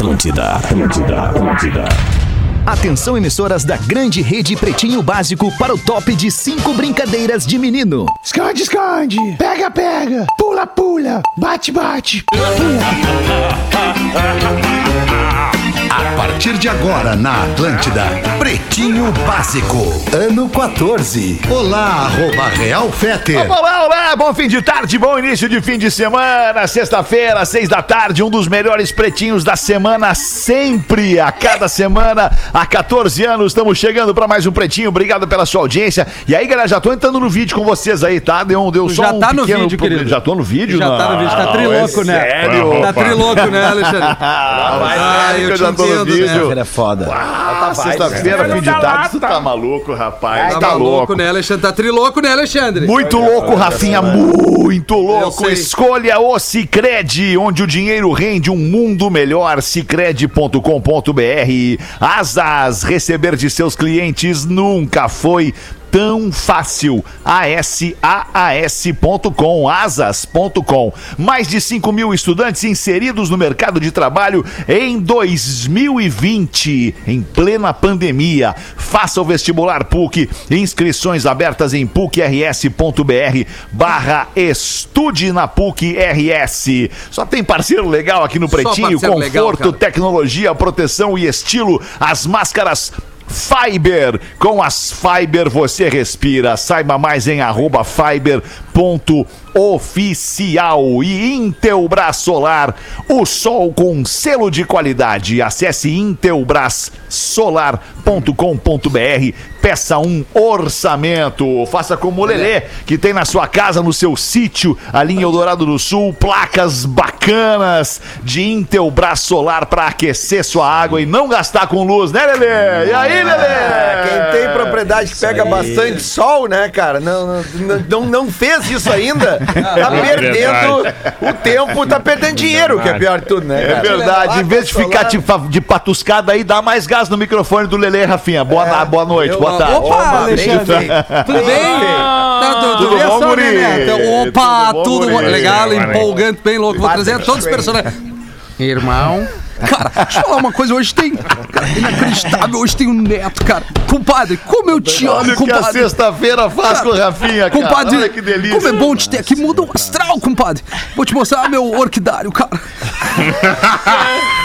Atlântida, Atlântida, Atlântida. Atenção, emissoras da grande rede Pretinho Básico para o top de cinco brincadeiras de menino. Esconde, esconde. Pega, pega. Pula, pula. Bate, bate. A partir de agora na Atlântida, Pretinho Básico, ano 14. Olá, arroba Real Feter. Olá, olá, bom fim de tarde, bom início de fim de semana, sexta-feira, seis da tarde, um dos melhores pretinhos da semana, sempre, a cada semana, há 14 anos, estamos chegando para mais um pretinho, obrigado pela sua audiência. E aí, galera, já tô entrando no vídeo com vocês aí, tá? Deu, deu só Já um tá no pequeno vídeo, problema. querido. Já tô no vídeo? Já tá no vídeo, tá Não, triloco, é né? Sério? Tá triloco, né, Alexandre? Ah, eu eu te já tô no né? é foda. Ah, sexta-feira, fim de tarde, tu tá maluco, rapaz, Tá, tá louco, louco. né, Alexandre? Tá triloco, né, Alexandre? Muito louco, Rafinha, muito louco. Escolha o Cicred, onde o dinheiro rende um mundo melhor. Cicred.com.br. Asas, receber de seus clientes nunca foi tão fácil. ASAAS.com, asas.com. Mais de 5 mil estudantes inseridos no mercado de trabalho em 2020, em plena pandemia. Faça o vestibular PUC. Inscrições abertas em pucrs.br barra estude na PUC RS. Só tem parceiro legal aqui no Pretinho, legal, conforto, cara. tecnologia, proteção e estilo. As máscaras Fiber. Com as Fiber você respira. Saiba mais em arroba fiber.oficial. E Intelbras Solar, o sol com selo de qualidade. Acesse intelbrassolar.com.br. Peça um orçamento. Faça como o Lelê, que tem na sua casa, no seu sítio, ali em Eldorado do Sul, placas bacanas de Intelbras Solar para aquecer sua água e não gastar com luz, né, Lelê? E aí, Lelê? É, Quem tem propriedade que pega bastante sol, né, cara? Não, não, não, não fez isso ainda. Tá perdendo o tempo, tá perdendo dinheiro, que é pior de tudo, né, É verdade, em vez de ficar de, de patuscada aí, dá mais gás no microfone do Lelê, Rafinha. Boa, na- boa noite, boa tarde. Opa, bem Alexandre. Tudo bem? Tá, tu, tu Tudo vê bom, guri? né, Neto? Opa, Tudo bom, tudo legal, empolgante, bem louco. Vou trazer todos os personagens. Irmão. Cara, deixa eu falar uma coisa. Hoje tem. Cara, inacreditável. Hoje tem um neto, cara. Compadre, como eu te amo, Olha o que a compadre. sexta-feira faz com o Rafinha, cara. Compadre, Olha que delícia. como é bom te ter aqui, muda o astral, compadre. Vou te mostrar meu orquidário, cara.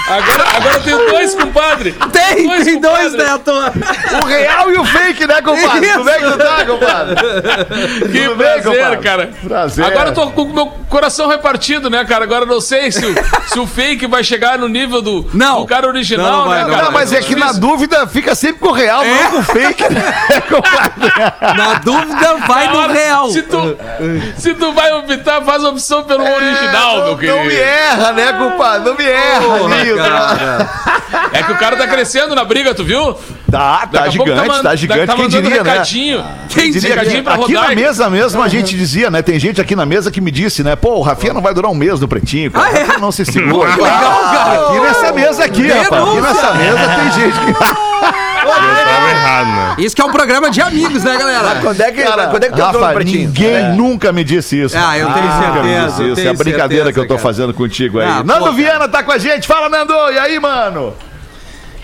Agora, agora eu tenho dois, compadre. Tem, Dois, tem dois, compadre. Neto. O real e o fake, né, compadre? Como é que tu tá, compadre? Que Tudo bem, prazer, compadre? cara. Prazer. Agora eu tô com o meu coração repartido, né, cara? Agora eu não sei se o, se o fake vai chegar no nível do, Não. do cara original, Não, não vai, né, não cara? Não, mas é que na dúvida fica sempre com o real, não com o fake, né, compadre? Na dúvida, vai no real. Se tu, se tu vai optar, faz a opção pelo original, meu Não querido. me erra, né, compadre? Não me erra, lindo. É que o cara tá crescendo na briga, tu viu? Tá, tá gigante, man- tá gigante. Tá Quem mandando diria, né? recadinho. Quem diria que recadinho pra aqui na Rodaica. mesa mesmo a gente dizia, né? Tem gente aqui na mesa que me disse, né? Pô, o Rafinha não vai durar um mês no pretinho, cara. O Rafinha não se segura. Legal, cara. Aqui nessa mesa aqui, rapaz. Aqui Denúncia. nessa mesa tem gente que. Tava errado, né? Isso que é um programa de amigos, né, galera? Quando é que, Cara, quando é que Rafa, ninguém É. nunca me disse isso. Ah, eu tenho Nunca me certeza, disse eu isso. tenho É a brincadeira certeza, que eu tô cara. fazendo contigo aí. Ah, Nando pô, Viana tá com a gente. Fala, Nando. E aí, mano?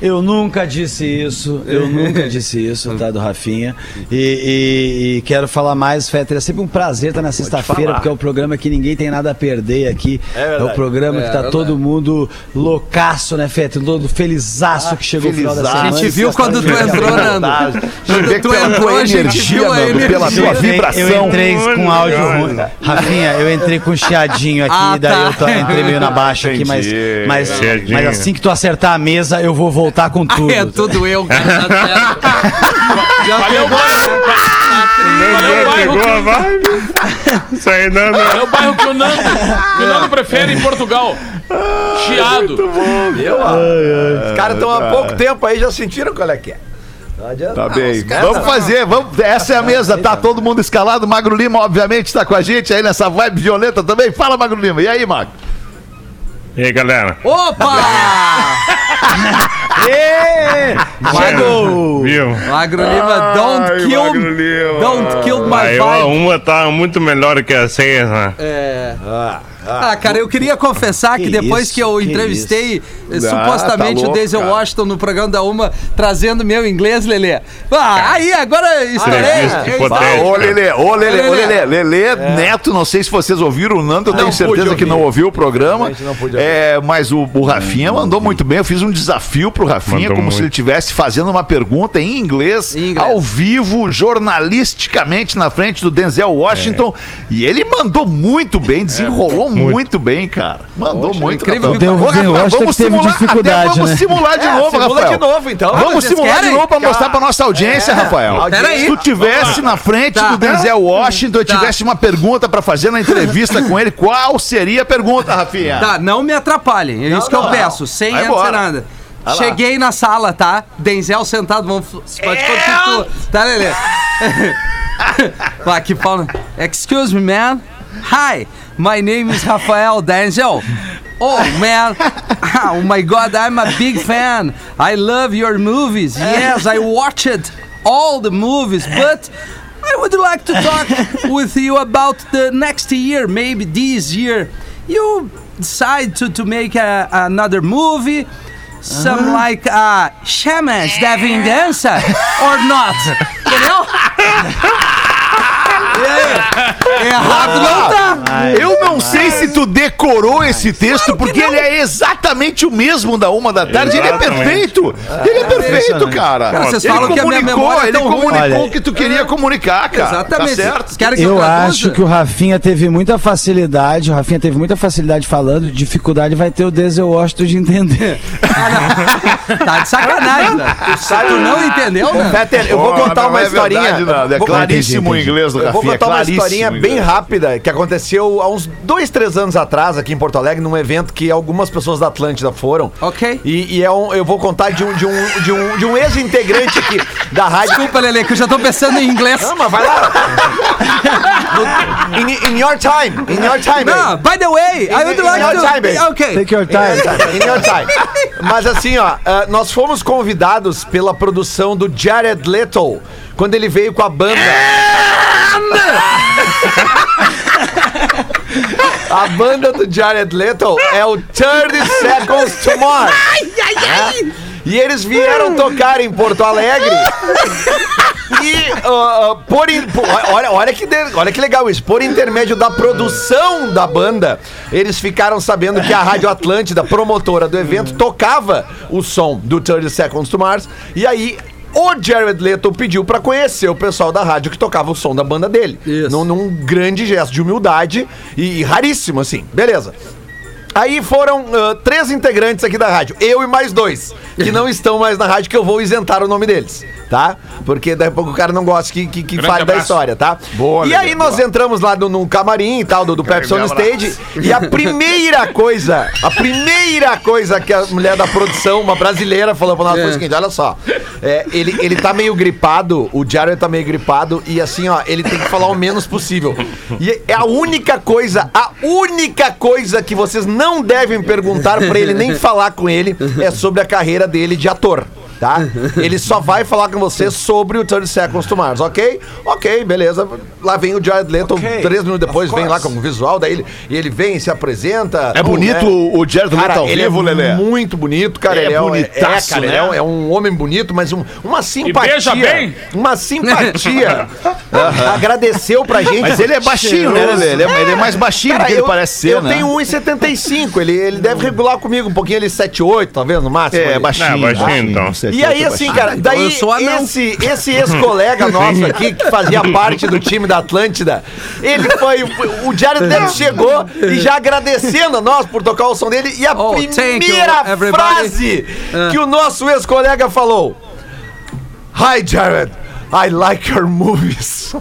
Eu nunca disse isso, eu nunca disse isso, tá, do Rafinha. E, e- e quero falar mais, Fetter. É sempre um prazer estar na sexta-feira, porque é o programa que ninguém tem nada a perder aqui. É, o programa que tá todo mundo loucaço, né, Fetter? Todo felizaço que chegou o final da felizaço. semana. A gente viu quando tu entrou, Nando. Vê tu entrou, a gente energia, viu a Nando, pela energia. tua vibração. eu entrei com áudio ruim. Rafinha, eu entrei com chiadinho aqui, Ah, daí tá. eu tô- entrei meio na baixa aqui, mas, mas, mas assim que tu acertar a mesa, eu vou voltar com tudo. É tudo eu, cara. Tá certo. Já Valeu. Valeu, pegou a vibe. Isso aí não, É não. o bairro que o Nando, que o Nando prefere em Portugal. Chiado. Os caras estão há pouco tempo aí, já sentiram qual é que é. Não adianta. Tá bem. Vamos fazer, vamos. Essa é a mesa, tá todo mundo escalado. Magro Lima, obviamente, está com a gente aí nessa vibe violenta também. Fala, Magro Lima. E aí, Magro? E aí, galera? Opa! Chegou! Viu? Magro Lima, don't Ai, kill, Magro Lima. don't kill my vibe. uma tá muito melhor que a seis, né? É, Ah, cara, eu queria confessar que, Que depois isso, que eu que entrevistei eh, Ah, supostamente tá o louco, Denzel. Washington no programa da Uma, trazendo meu inglês, Lelê. Ah, aí, agora estourei. Entrevista Eu hipotética. Ah, ô, Lelê, ô, Lelê, ô, Lelê. Lelê, Lelê, Neto, não sei se vocês ouviram, o Nando, eu tenho Não certeza que não ouviu o programa. É, mas o, o Rafinha mandou muito bem. Eu fiz um desafio pro Rafinha, Mandou como muito. se ele estivesse fazendo uma pergunta em inglês, Em inglês. ao vivo, jornalisticamente, na frente do Denzel Washington. E ele mandou muito bem, desenrolou muito. bem, cara. Mandou muito. incrível Rafael. que- O Ô, Rafael, vamos teve simular, dificuldade, vamos né? simular de É, novo, simula Rafael. de novo, então. Vamos simular de querem? novo pra mostrar pra nossa audiência, Rafael. Peraí. Se tu tivesse na frente Tá. do Denzel Washington e Tá. tivesse uma pergunta pra fazer na entrevista com ele, qual seria a pergunta, Rafinha? Tá, não me atrapalhem. É isso que eu não, peço, não. sem nada. Vai lá. Cheguei na sala, tá? Denzel sentado, vamos. Pode continuar. tu. Tá, Lelê? Vai, que pau. Excuse me, man. Hi, my name is Rafael Denzel. Oh, man. Oh, my God, I'm a big fan. I love your movies. Yes, I watched all the movies, but. I would like to talk with you about the next year, maybe this year. You decide to, to make a, another movie, some like uh, Chamas da Vingança, or not? Entendeu? E aí? Errado não tá. Eu não sei se tu decorou esse texto, porque ele é exatamente o mesmo da uma da tarde. Ele é Exatamente. perfeito. Ele é perfeito, cara. Cara, vocês ele falam que a minha comunicou, memória é ele tão ruim. comunicou o que tu queria comunicar, cara. Exatamente. Tá certo? Vocês querem que Eu traduza? acho que o Rafinha teve muita facilidade, o Rafinha teve muita facilidade falando, dificuldade vai ter o Denzel Washington de entender. Tá de sacanagem, né? Tu não entendeu, né? Peter, eu vou Pô, contar não uma é historinha. verdade, nada. É Vou- claríssimo o inglês do Eu vou Contar uma claríssimo historinha bem rápida que aconteceu há uns dois, três anos atrás aqui em Porto Alegre, num evento que algumas pessoas da Atlântida foram. Ok. E, e é um, eu vou contar de um, de um, de um, de um ex-integrante aqui da rádio. Desculpa, Lele, que eu já tô pensando em inglês. Não, mas vai lá. In, in your time. In your time. Não, by the way, I would In like your time, baby. to... Ok. Take your time. In your time. Mas assim, ó, ah, nós fomos convidados pela produção do Jared Leto quando ele veio com a banda. A banda do Jared Leto é o 30 Seconds to Mars. Né? E eles vieram tocar em Porto Alegre. E ah, por, in- por- olha, olha, que de- olha que legal isso. Por intermédio da produção da banda, eles ficaram sabendo que a Rádio Atlântida, promotora do evento, tocava o som do 30 Seconds to Mars. E aí. O Jared Leto pediu pra conhecer o pessoal da rádio que tocava o som da banda dele. Isso. Num, num grande gesto de humildade e, e raríssimo, assim. Beleza. Aí foram ah, três integrantes aqui da rádio, eu e mais dois, que não estão mais na rádio, que eu vou isentar o nome deles, tá? Porque daqui a pouco o cara não gosta que, que, que fale da história, tá? Boa, e aí nós entramos lá no, num camarim e tal, do, do Pepsi on. Stage, e a primeira coisa, a primeira coisa que a mulher da produção, uma brasileira, falou pra nós foi o É. seguinte, olha só, é, ele, ele tá meio gripado, o Jared tá meio gripado, e assim, ó, ele tem que falar o menos possível. E é a única coisa, a única coisa que vocês não devem perguntar pra ele, nem falar com ele, é sobre a carreira dele de ator. Tá? Ele só vai falar com você sobre o 30 Seconds to Mars, ok? Ok, beleza. Lá vem o Jared Leto, três minutos depois, vem lá com o visual, daí ele, e ele vem, se apresenta. É bonito né? o Jared Leto Cara, ao ele vivo, é Lelê? muito bonito, cara. É ele é, um- bonitaço, é, cara, ele né? é um- é um homem bonito, mas um- uma simpatia. beija bem. Uma simpatia. Agradeceu pra gente. Mas ele é baixinho, né, Lelê? Ele é, ele é mais baixinho Cara, do que ele eu, parece ser, eu né? tenho 1,75. Ele, ele deve regular comigo um pouquinho, ele 7,8, talvez, no máximo. É, ali. baixinho. Não, baixinho, então. E aí, assim, cara, então daí anão. esse, esse ex-colega nosso aqui, que fazia parte do time da Atlântida, ele foi. O Jared Leto chegou e já agradecendo a nós por tocar o som dele. E a Oh, you, primeira everybody. frase que o nosso ex-colega falou: Hi, Jared. I like your movies.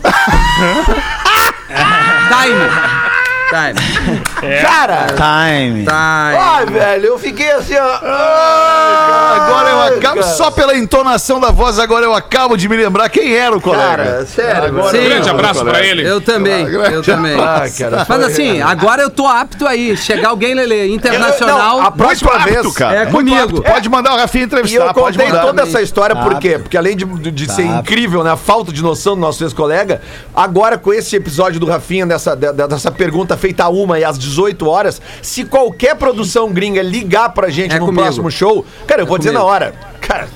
Time. Time. Cara, Time. Time. ai, velho, eu fiquei assim, ó. ai, Agora eu acabo, cara. só pela entonação da voz, agora eu acabo de me lembrar quem era o colega. Cara, sério. Agora Sim. eu Grande abraço pra ele. Eu também, eu também. Ah, cara, Mas assim, agora eu tô apto aí. Chegar alguém, Lele, internacional. Não, a próxima apto, vez. cara. É comigo. apto. Pode mandar o Rafinha E entrevistar, eu pode contei mandar. toda essa história por quê? Porque além de, de- de ser incrível, né? A falta de noção do nosso ex-colega, agora com esse episódio do Rafinha, dessa, de- de- dessa pergunta feita uma e às 18 horas, se qualquer produção gringa ligar pra gente É no comigo. próximo show, cara, eu vou dizer na comigo. hora. Cara,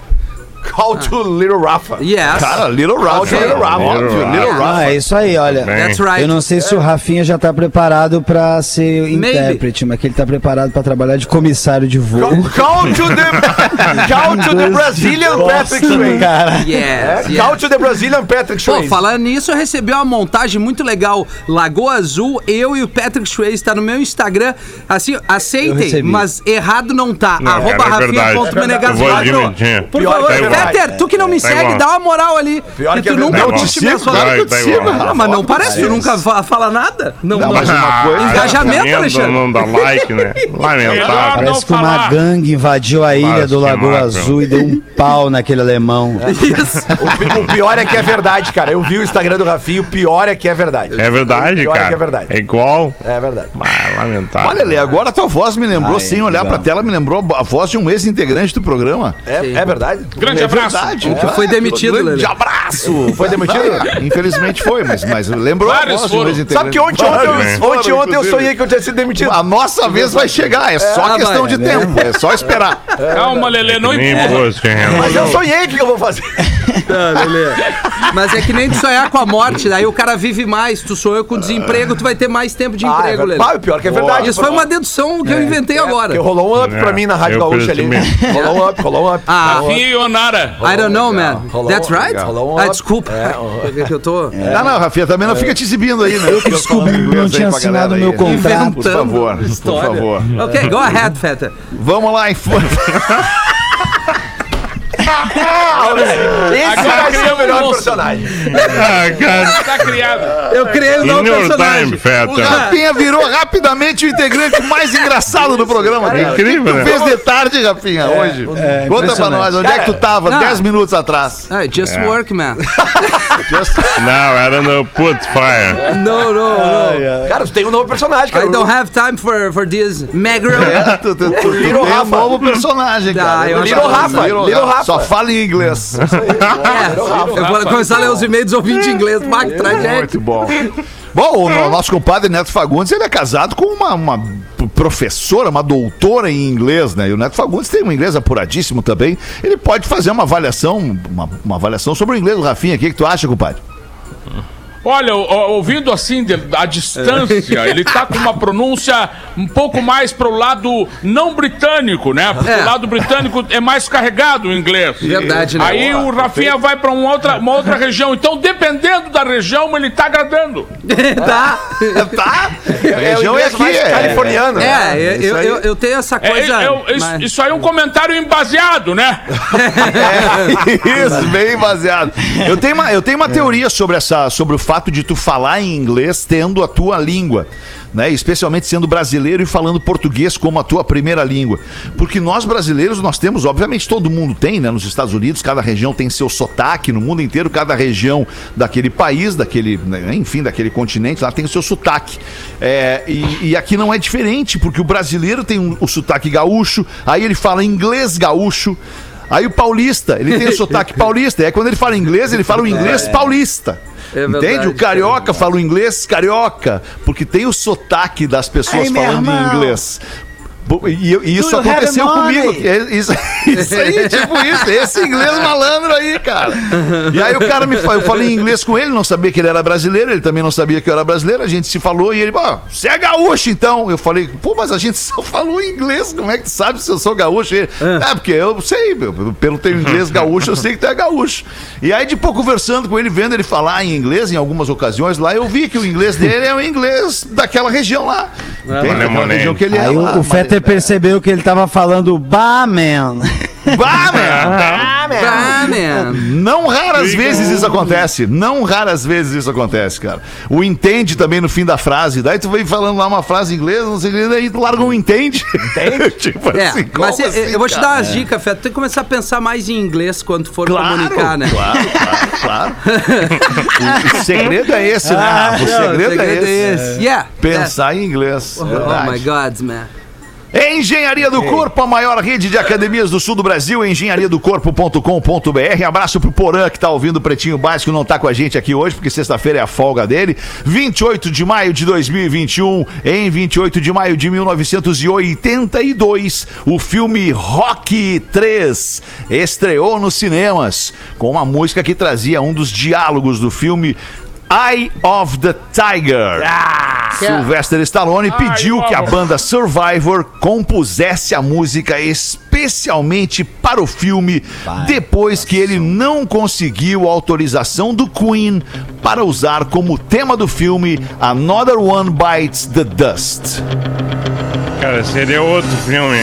call to Little Rafa. Yes. Cara, Little Call Rafa. to Little Rafa. Little Little Rafa. Rafa. Ah, é isso aí, olha. That's right. Eu não sei se o Rafinha já tá preparado pra ser Maybe. intérprete, mas que ele tá preparado pra trabalhar de comissário de voo. Call, to the, call to the Brazilian Patrick Swayze. cara. Yes, É, yes. Call to the Brazilian Patrick Pô, Swayze. falando nisso, eu recebi uma montagem muito legal. Lagoa Azul, eu e o Patrick Swayze, tá no meu Instagram. Assim, aceitem, mas errado não tá. Não, Arroba cara, é. Por favor, é Peter, tu que não me Tá segue, igual. dá uma moral ali. Pior que que é tu nunca. Tá curte minhas. Ah, mas não parece, tu nunca fa- fala nada. Não, não. mas uma coisa- Engajamento, Não, Alexandre. não dá like, né? Lamentável. Não Parece que uma gangue invadiu a ilha Mas do Lagoa. Azul e deu um pau naquele alemão. Isso. O, pi- o pior é que é verdade, cara. Eu vi o Instagram do Rafinha, o pior é que é verdade. É verdade, O pior cara. É que é verdade. É igual. É verdade. Ah, lamentável. Olha, Lê, agora a tua voz me lembrou, sem olhar pra tela, me lembrou a voz de um ex-integrante do programa. É, é verdade? Grande É abraço. verdade. O que foi demitido, Grande Lelê. abraço. Foi demitido? Infelizmente foi, mas, mas lembrou Vários a voz de. Sabe que ontem, ontem, eu, foram, ontem, ontem eu sonhei que eu tinha sido demitido. A nossa vez vai chegar, é só Ah, questão vai, de né? tempo, é só esperar. Calma, Lelê, não empurra. Renan? Mas eu sonhei o que eu vou fazer. Ah, Lelê. Mas é que nem tu sonhar com a morte, daí o cara vive mais. Tu sonhou com desemprego, tu vai ter mais tempo de Ah, é emprego, verdade. Lelê. Pá, o pior que é verdade. Isso foi uma dedução que eu inventei agora. Porque rolou um up É, pra mim na Rádio Gaúcha ali. Rolou um up, rolou um up. Ah, Rafinha e Onara. I don't know, man. Rolou- That's right? rolou um Ah, desculpa. É que eu tô... Não, não, Rafinha, também não fica te exibindo aí, né? Eu que descobri, não tinha assinado meu contrato. Por favor, por favor. Ok, go ahead, Feta. Vamos lá, info... Esse Agora vai ser o melhor personagem. Ah, cara. Tá criado. Eu criei um In novo personagem. time, O. Rafinha virou rapidamente o integrante mais engraçado do programa, cara. Incrível, O que tu né? fez de tarde, Rafinha, hoje? Conta pra nós, onde é que tu tava Cara, 10 minutos atrás? Ah, just work, man. Não, era no Putfire. No, no, no. Cara, tu tem um novo personagem, cara. I don't have time for, for this magro. É, tu, tu, tu, tu tem um novo personagem, cara. Ah, eu acho Little Rafa, Little Rafa. Só fala em inglês. É, eu vou começar a ler os e-mails de inglês. Bah, que tragédia. Muito bom. Bom, o no- nosso compadre Neto Fagundes, ele é casado com uma, uma professora, uma doutora em inglês, né? E o Neto Fagundes tem um inglês apuradíssimo também. Ele pode fazer uma avaliação, uma, uma avaliação sobre o inglês do Rafinha. O que, que tu acha, compadre? Olha, ouvindo assim, a distância, ele tá com uma pronúncia um pouco mais pro lado não britânico, né? Porque É. o lado britânico é mais carregado o inglês. Verdade, né? Aí o Rafinha vai pra uma outra, uma outra região. Então, dependendo da região, ele tá agradando. tá? Tá? A É o região é aqui, mais é. californiano. É, eu, eu, eu, eu tenho essa É, coisa. é- é- isso, mas- isso aí é um comentário embaseado, né? Isso, bem baseado. Eu tenho uma, eu tenho uma teoria sobre, essa, sobre o fato de tu falar em inglês tendo a tua língua. Né? Especialmente sendo brasileiro e falando português como a tua primeira língua. Porque nós brasileiros, nós temos, obviamente todo mundo tem, né? Nos Estados Unidos, cada região tem seu sotaque, no mundo inteiro, cada região daquele país, daquele, né, enfim, daquele continente, lá tem o seu sotaque. É, e, e aqui não é diferente, porque o brasileiro tem um- o sotaque gaúcho, aí ele fala inglês gaúcho. Aí o paulista, ele tem o sotaque paulista. E aí quando ele fala inglês, ele fala o inglês paulista. É Entende? verdade, O carioca fala o inglês carioca, porque tem o sotaque das pessoas Ai, falando inglês. E, e isso aconteceu comigo. É, Isso, isso aí, tipo isso, esse inglês malandro aí, cara. E aí o cara me falou, eu falei em inglês com ele, não sabia que ele era brasileiro, ele também não sabia que eu era brasileiro, a gente se falou e ele, ó, você é gaúcho então. Eu falei, pô, mas a gente só falou inglês, como é que tu sabe se eu sou gaúcho? Ele, é, porque eu sei, meu, pelo teu inglês gaúcho, eu sei que tu é gaúcho. E aí, de pouco conversando com ele, vendo ele falar em inglês em algumas ocasiões lá, eu vi que o inglês dele é o inglês daquela região lá. Entende? Daquela região que ele é Aí lá, o, o Fetter percebeu que ele tava falando bah, man. Bah, man! Ah, man. Não raras vezes isso acontece. Não raras vezes isso acontece, cara. O entende também no fim da frase. Daí tu vem falando lá uma frase em inglês, não sei o que, daí tu larga um entende. Entende? tipo É, assim, mas eu, assim, eu vou te dar umas dicas, Fé. Tu tem que começar a pensar mais em inglês quando for Claro, comunicar, né? claro, claro, claro. o, o segredo é esse, né? Rafa? o Não, segredo, é esse. Yeah. Pensar em. Yeah. Oh verdade. my God, man. Engenharia do Corpo, a maior rede de academias do sul do Brasil, engenhariadocorpo.com.br. Abraço pro Porã que tá ouvindo o Pretinho Básico, não tá com a gente aqui hoje, porque sexta-feira é a folga dele. 28 de maio de 2021, em 28 de maio de 1982, o filme Rock 3 estreou nos cinemas com uma música que trazia um dos diálogos do filme Eye of the Tiger. Sylvester Stallone pediu que a banda Survivor compusesse a música especialmente para o filme depois que ele não conseguiu autorização do Queen para usar como tema do filme Another One Bites the Dust. Cara, seria outro filme.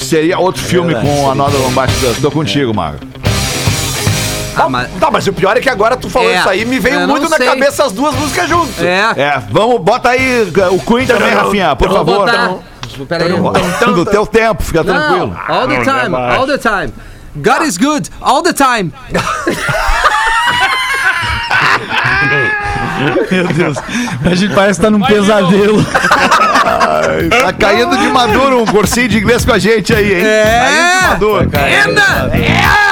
Seria outro filme verdade, com seria. Another One Bites the Dust. Tô contigo, Mago. Ah, mas... Tá, mas o pior é que agora tu falou É, isso aí, me veio muito na sei. cabeça as duas músicas juntas. É. É, vamos, bota aí o Queen também, Rafinha, por favor. botar. Pera aí. Do teu tempo, fica tranquilo. Não, all the Não, time, all the time. God is good, all the time. A gente parece que tá num pesadelo. Tá caindo de maduro um cursinho de inglês com a gente aí, hein? É. Caindo de maduro. Anda!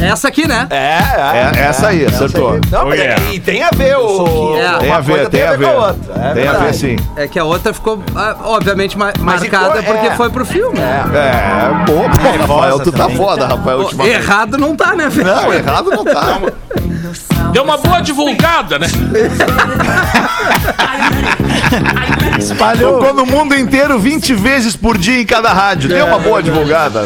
Essa aqui, né? É, é. É, essa aí, acertou. Não, mas Oh, yeah. é- e tem a ver o. É. Tem a ver, coisa tem a ver. com a outra. É Tem a ver sim. É que a outra ficou, ah, obviamente, ma- Mas marcada ficou- porque é. foi pro filme. É, boa, pô, Rafael, tu tá foda, Rafael, ultimamente. Errado não tá, né, filho? Não, errado não tá. Deu uma boa divulgada, né? Tocou no mundo inteiro 20 vezes por dia em cada rádio. Deu uma boa divulgada.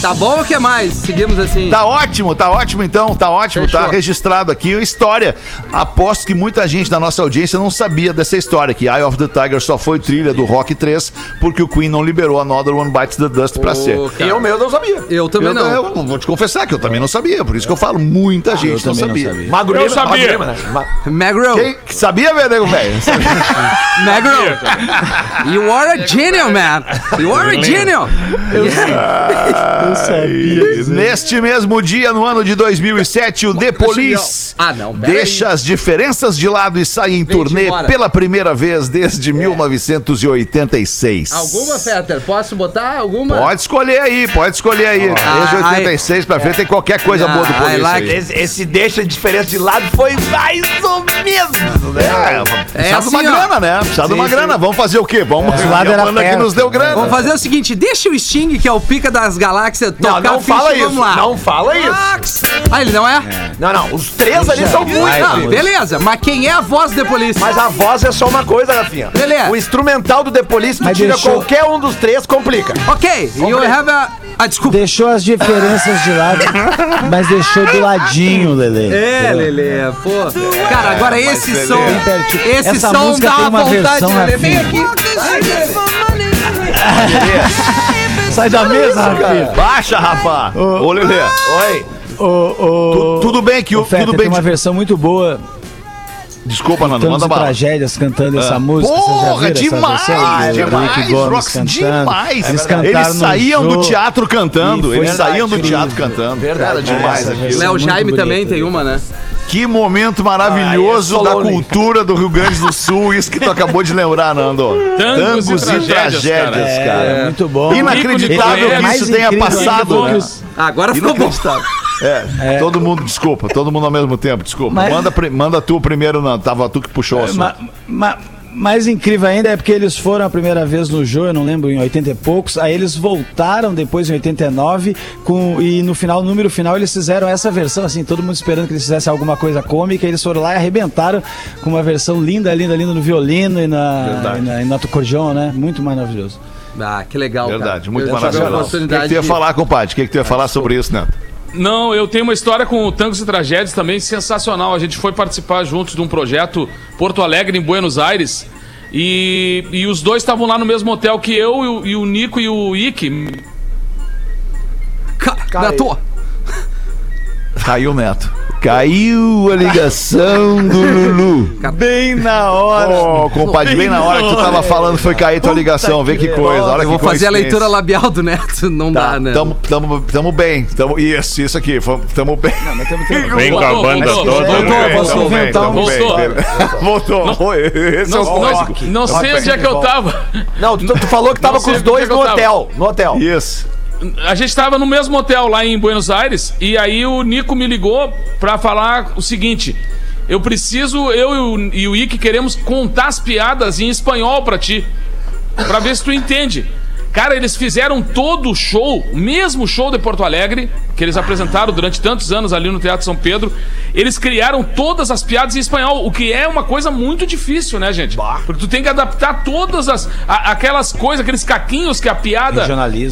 Tá bom ou que mais? Seguimos assim. Tá ótimo, tá ótimo então, tá ótimo, tá Fechou. registrado aqui a história. Aposto que muita gente da nossa audiência não sabia dessa história, que Eye of the Tiger só foi trilha do Rock 3 porque o Queen não liberou Another One Bites the Dust pra ser. Ô, E cara, o meu não sabia. Eu também Eu, não. eu vou te confessar que eu também não sabia, por isso que eu falo, muita gente não também não sabia. sabia. Magro Eu sabia. Magro né? Ma- Magro, Quem que sabia, meu nego velho? Magro, you are a genius, man. You are a genius. Eu sabia. Neste mesmo dia, no ano de 2007, o The Police Ah, não, deixa as diferenças de lado e sai em turnê pela primeira vez desde 1986. Alguma, Fetter? Posso botar alguma? Pode escolher aí, pode escolher aí. Desde Ah, 86 pra frente tem qualquer coisa Ah, boa do I Police. like aí. Esse, esse deixa a diferença de lado foi mais ou menos, né? É, precisa de uma assim, ó. grana, né? Precisa de uma grana. Vamos fazer o quê? Vamos lado a era que nos deu grana. Vamos fazer o seguinte, deixa o Sting, que é o pica das galáxias, Não, tocar não a ficha fala isso. vamos lá. Não fala isso. Ah, ele não é? Não, não. Os três ali são muito. Vai, Não, Deus. beleza, mas quem é a voz de polícia? Mas a voz é só uma coisa, Rafinha. Beleza. O instrumental do The Police, tu Mas tira deixou- qualquer um dos três, complica. Ok, you have a... Ah, desculpa. Deixou as diferenças de lado, mas deixou do ladinho, Lele. É, Lelê, pô. Cara, agora esse Lelê. som, Bem pertinho. esse Essa som música dá tem uma vontade, versão, Lelê. Vem aqui. Sai da mesa, Rafinha. Baixa, Rafa. Ô, Lelê. Oi. Tu- Tudo bem que o. Tudo tem bem. uma versão muito boa, Desculpa, Nando, manda bala. Tragédias cantando essa música. Vocês já Porra, demais, demais, Gomes Rox, demais. Eles cantaram Eles saíam do teatro cantando, eles saíam do teatro cantando. Verdade, Era demais. Léo Jaime também tem uma, né? Que momento maravilhoso Ah, é da cultura do Rio Grande do Sul, isso que tu acabou de lembrar, Nando. Tangos e tragédias, cara. É, muito bom. Inacreditável é que isso tenha passado, né? Ah, Agora ficou bom. Inacreditável. É, todo mundo, desculpa, todo mundo ao mesmo tempo, desculpa. Mas- Manda, manda tu primeiro, não. Tava tu que puxou o assunto. Ma- ma- mais incrível ainda é porque eles foram a primeira vez no jogo, eu não lembro, em 80 e poucos. Aí eles voltaram depois em 89 com, e no final, no número final, eles fizeram essa versão, assim, todo mundo esperando que eles fizessem alguma coisa cômica. Eles foram lá e arrebentaram com uma versão linda, linda, linda no violino e na, e na, e no acordeon, né? Muito maravilhoso. Ah, que legal, Verdade, cara. muito Eu maravilhoso. O que, que tu ia de- falar, compadre? O que, que tu ia falar sobre isso, Neto? Não, eu tenho uma história com o Tangos e Tragédias também sensacional. A gente foi participar juntos de um projeto Porto Alegre, em Buenos Aires. E, e os dois estavam lá no mesmo hotel que eu e o, e o Nico e o Ike. Ca- Caiu o Neto. Caiu a ligação do Lulu. Bem na hora. Ô, compadre, bem na hora que tu tava falando foi cair tua ligação. Vê que coisa. Olha Eu que vou fazer a leitura labial do Neto. Não Tá, dá, né? tamo, tamo, tamo bem. Tamo, isso, isso aqui. Tamo bem. Vem com a Voltou, banda voltou, toda. voltou, né? Tamo bem, tamo bem. Voltou. Voltou. Esse é Não, o não, não sei onde é que eu tava. Não, tu, tu falou que tava Não com os é dois no hotel. No hotel. Isso. A gente tava no mesmo hotel lá em Buenos Aires e aí o Nico me ligou pra falar o seguinte: eu preciso, eu e o, e o Ike queremos contar as piadas em espanhol pra ti, pra ver se tu entende. Cara, eles fizeram todo o show, o mesmo show de Porto Alegre, que eles apresentaram durante tantos anos ali no Teatro São Pedro. Eles criaram todas as piadas em espanhol, o que é uma coisa muito difícil, né, gente? Porque tu tem que adaptar todas as a- aquelas coisas, aqueles caquinhos que a piada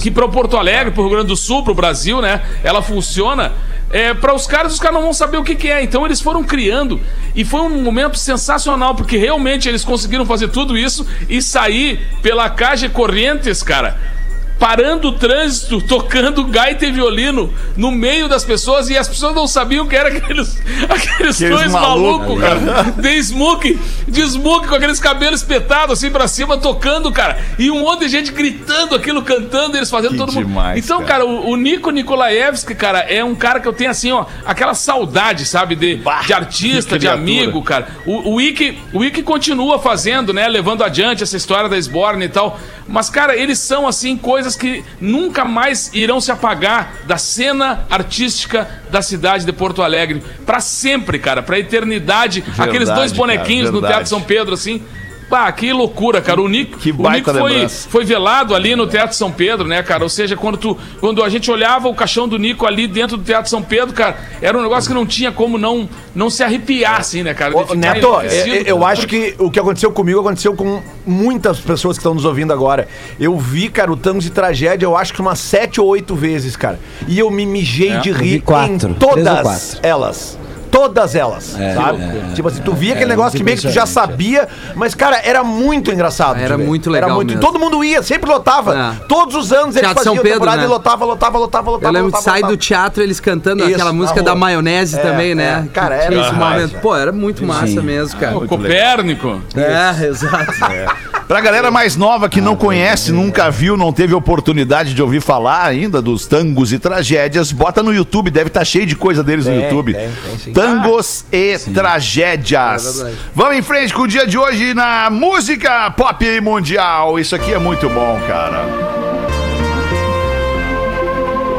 que para Porto Alegre, pro Rio Grande do Sul, pro Brasil, né? Ela funciona. É, para os caras, os caras não vão saber o que, que é. Então eles foram criando. E foi um momento sensacional, porque realmente eles conseguiram fazer tudo isso e sair pela Caixa Corrientes, cara. Parando o trânsito, tocando gaita e violino no meio das pessoas e as pessoas não sabiam que era aqueles, aqueles, Aqueles dois malucos, malucos, cara. De smoke, de smoke com aqueles cabelos espetados assim pra cima, tocando, cara. E um monte de gente gritando aquilo, cantando, eles fazendo Que todo mundo. demais, então, cara. cara, o, o Nico Nikolaevski, cara, é um cara que eu tenho assim, ó, aquela saudade, sabe, de, de artista, que de amigo, cara. O, o, Ike, o Ike continua fazendo, né, levando adiante essa história da Sborne e tal. Mas, cara, eles são, assim, coisas que nunca mais irão se apagar da cena artística da cidade de Porto Alegre. Pra sempre, cara, pra eternidade. Aqueles dois cara, bonequinhos no verdade. Teatro São Pedro, assim. Pá, que loucura, cara. O Nico, Que o Nico foi, lembrança. foi velado ali no Teatro São Pedro, né, cara? Ou seja, quando, tu, quando a gente olhava o caixão do Nico ali dentro do Teatro São Pedro, cara, era um negócio que não tinha como não, não se arrepiar, assim, né, cara? De Ô, Neto, enlouquecido. eu, eu acho que o que aconteceu comigo aconteceu com muitas pessoas que estão nos ouvindo agora. Eu vi, cara, o Tangos de Tragédia, eu acho que umas sete ou oito vezes, cara. E eu me mijei de vi rir quatro, em todas quatro. elas. Todas elas, É, sabe? é, tipo assim, tu via é, aquele negócio que meio que tu já impressionante, sabia, mas, cara, era muito engraçado. Era muito legal Era muito. mesmo. Todo mundo ia, sempre lotava. É. Todos os anos eles Teatro São faziam Pedro, temporada né? e lotava, lotava, lotava, lotava. Eu lembro que lotava, sai do teatro eles cantando Isso, aquela música da maionese É, também, é. né? Cara, era esse momento. Pô, era muito massa mesmo, cara. O Copérnico. É, exato. Pra galera mais nova que não conhece, nunca viu, não teve oportunidade de ouvir falar ainda dos tangos e tragédias, bota no YouTube, deve estar cheio de coisa deles no YouTube. tem, tem, sim. Tangos e tragédias. É. Vamos em frente com o dia de hoje na música pop mundial. Isso aqui é muito bom, cara.